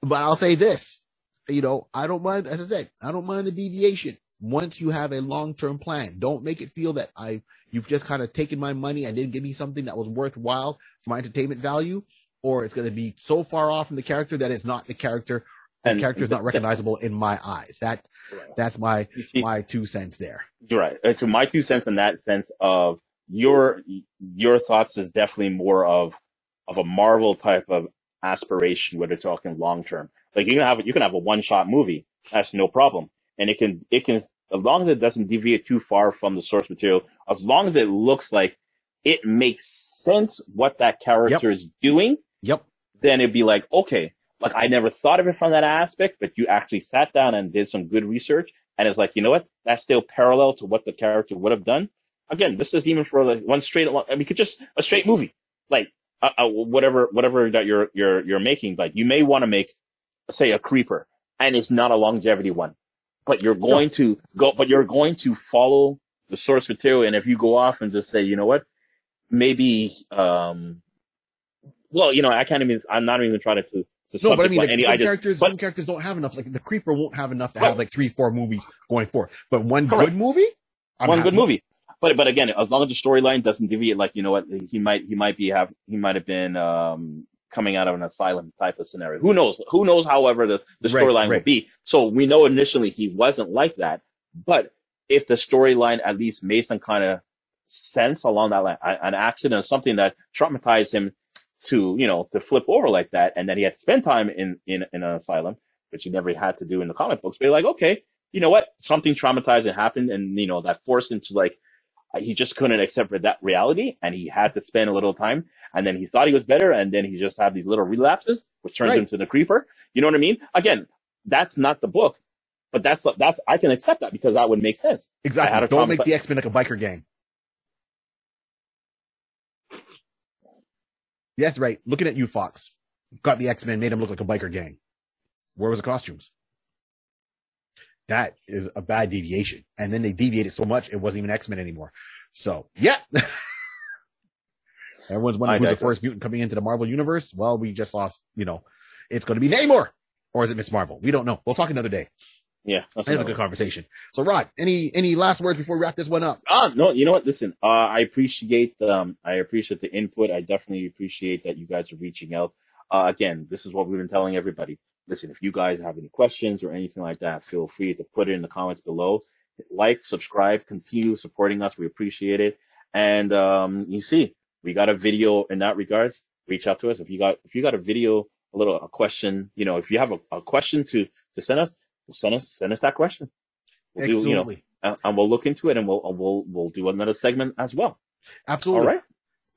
but i'll say this you know i don't mind as i said i don't mind the deviation once you have a long-term plan, don't make it feel that I you've just kind of taken my money and didn't give me something that was worthwhile for my entertainment value, or it's going to be so far off from the character that it's not the character. The And- character is not recognizable in my eyes. That that's my see, my two cents there. You're right. So my two cents in that sense of your your thoughts is definitely more of of a Marvel type of aspiration where they're talking long term. Like you can have you can have a one shot movie. That's no problem. And it can it can as long as it doesn't deviate too far from the source material, as long as it looks like it makes sense what that character is doing, Yep. then it'd be like, okay, like I never thought of it from that aspect, but you actually sat down and did some good research. And it's like, you know what? That's still parallel to what the character would have done. Again, this is even for like one straight, I mean, could just a straight movie, like uh, uh, whatever, whatever that you're, you're, you're making. Like you may want to make, say a creeper and it's not a longevity one, but you're going to go, but you're going to follow the source material. And if you go off and just say, you know what, maybe, um, well, you know, I can't even, I'm not even trying to, to No, but I mean, like, any, some I just, characters, but- some characters don't have enough. Like the creeper won't have enough to Right. have like three, four movies going forward. But one Correct. good movie, I'm one good movie. But but again, as long as the storyline doesn't deviate, like you know what, he might he might be have he might have been um coming out of an asylum type of scenario. Who knows? Who knows? However, the the storyline right. will be. So we know initially he wasn't like that, but if the storyline at least made some kind of sense along that line, an accident or something that traumatized him to you know to flip over like that, and then he had to spend time in in in an asylum, which he never had to do in the comic books. But you're like, okay, you know what? Something traumatizing happened, and you know that forced him to like uh, he just couldn't accept that reality and he had to spend a little time and then he thought he was better and then he just had these little relapses which turns Right. him to the creeper you know what i mean again that's not the book but that's that's i can accept that because that would make sense Exactly. Don't make the X Men like a biker gang. Yes, right. Looking at you, Fox. Got the X Men, made him look like a biker gang. Where was the costumes? That is a bad deviation. And then they deviated so much, it wasn't even X Men anymore. So, yeah. Everyone's I wondering who's the first mutant coming into the Marvel universe. Well, we just saw, you know, it's going to be Namor. Or is it Miss Marvel? We don't know. We'll talk another day. yeah that's That's a good conversation. So, Rod, any any last words before we wrap this one up? Ah, no, you know what? Listen, uh, I appreciate, um, I appreciate the input. I definitely appreciate that you guys are reaching out. Uh, again, this is what we've been telling everybody. Listen, if you guys have any questions or anything like that, feel free to put it in the comments below. Like, subscribe, continue supporting us. We appreciate it. And, um, you see, we got a video in that regards. Reach out to us. If you got, if you got a video, a little, a question, you know, if you have a, a question to, to send us, send us, send us that question. We'll do, you know, Absolutely. and, and we'll look into it and we'll we'll we'll do another segment as well. Absolutely. All right.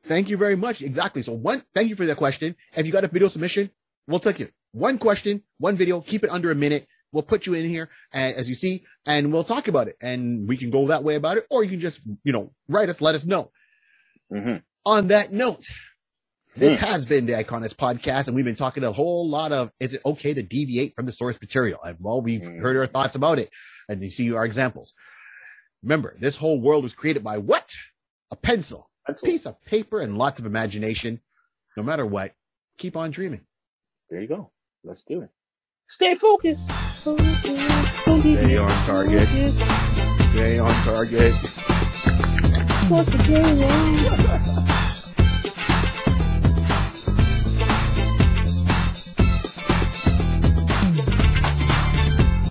Thank you very much. Exactly. So one, thank you for that question. If you got a video submission, we'll take it. One question, one video, keep it under a minute. We'll put you in here and as you see, and we'll talk about it and we can go that way about it, or you can just, you know, write us, let us know. hmm On that note, this Hmm. has been the iConis podcast and we've been talking a whole lot of, is it okay to deviate from the source material? And well, we've Hmm. heard our thoughts about it and you see our examples. Remember, this whole world was created by what? A pencil a piece of paper and lots of imagination. No matter what, keep on dreaming. There you go. Let's do it. Stay focused. Stay on target. Stay on target.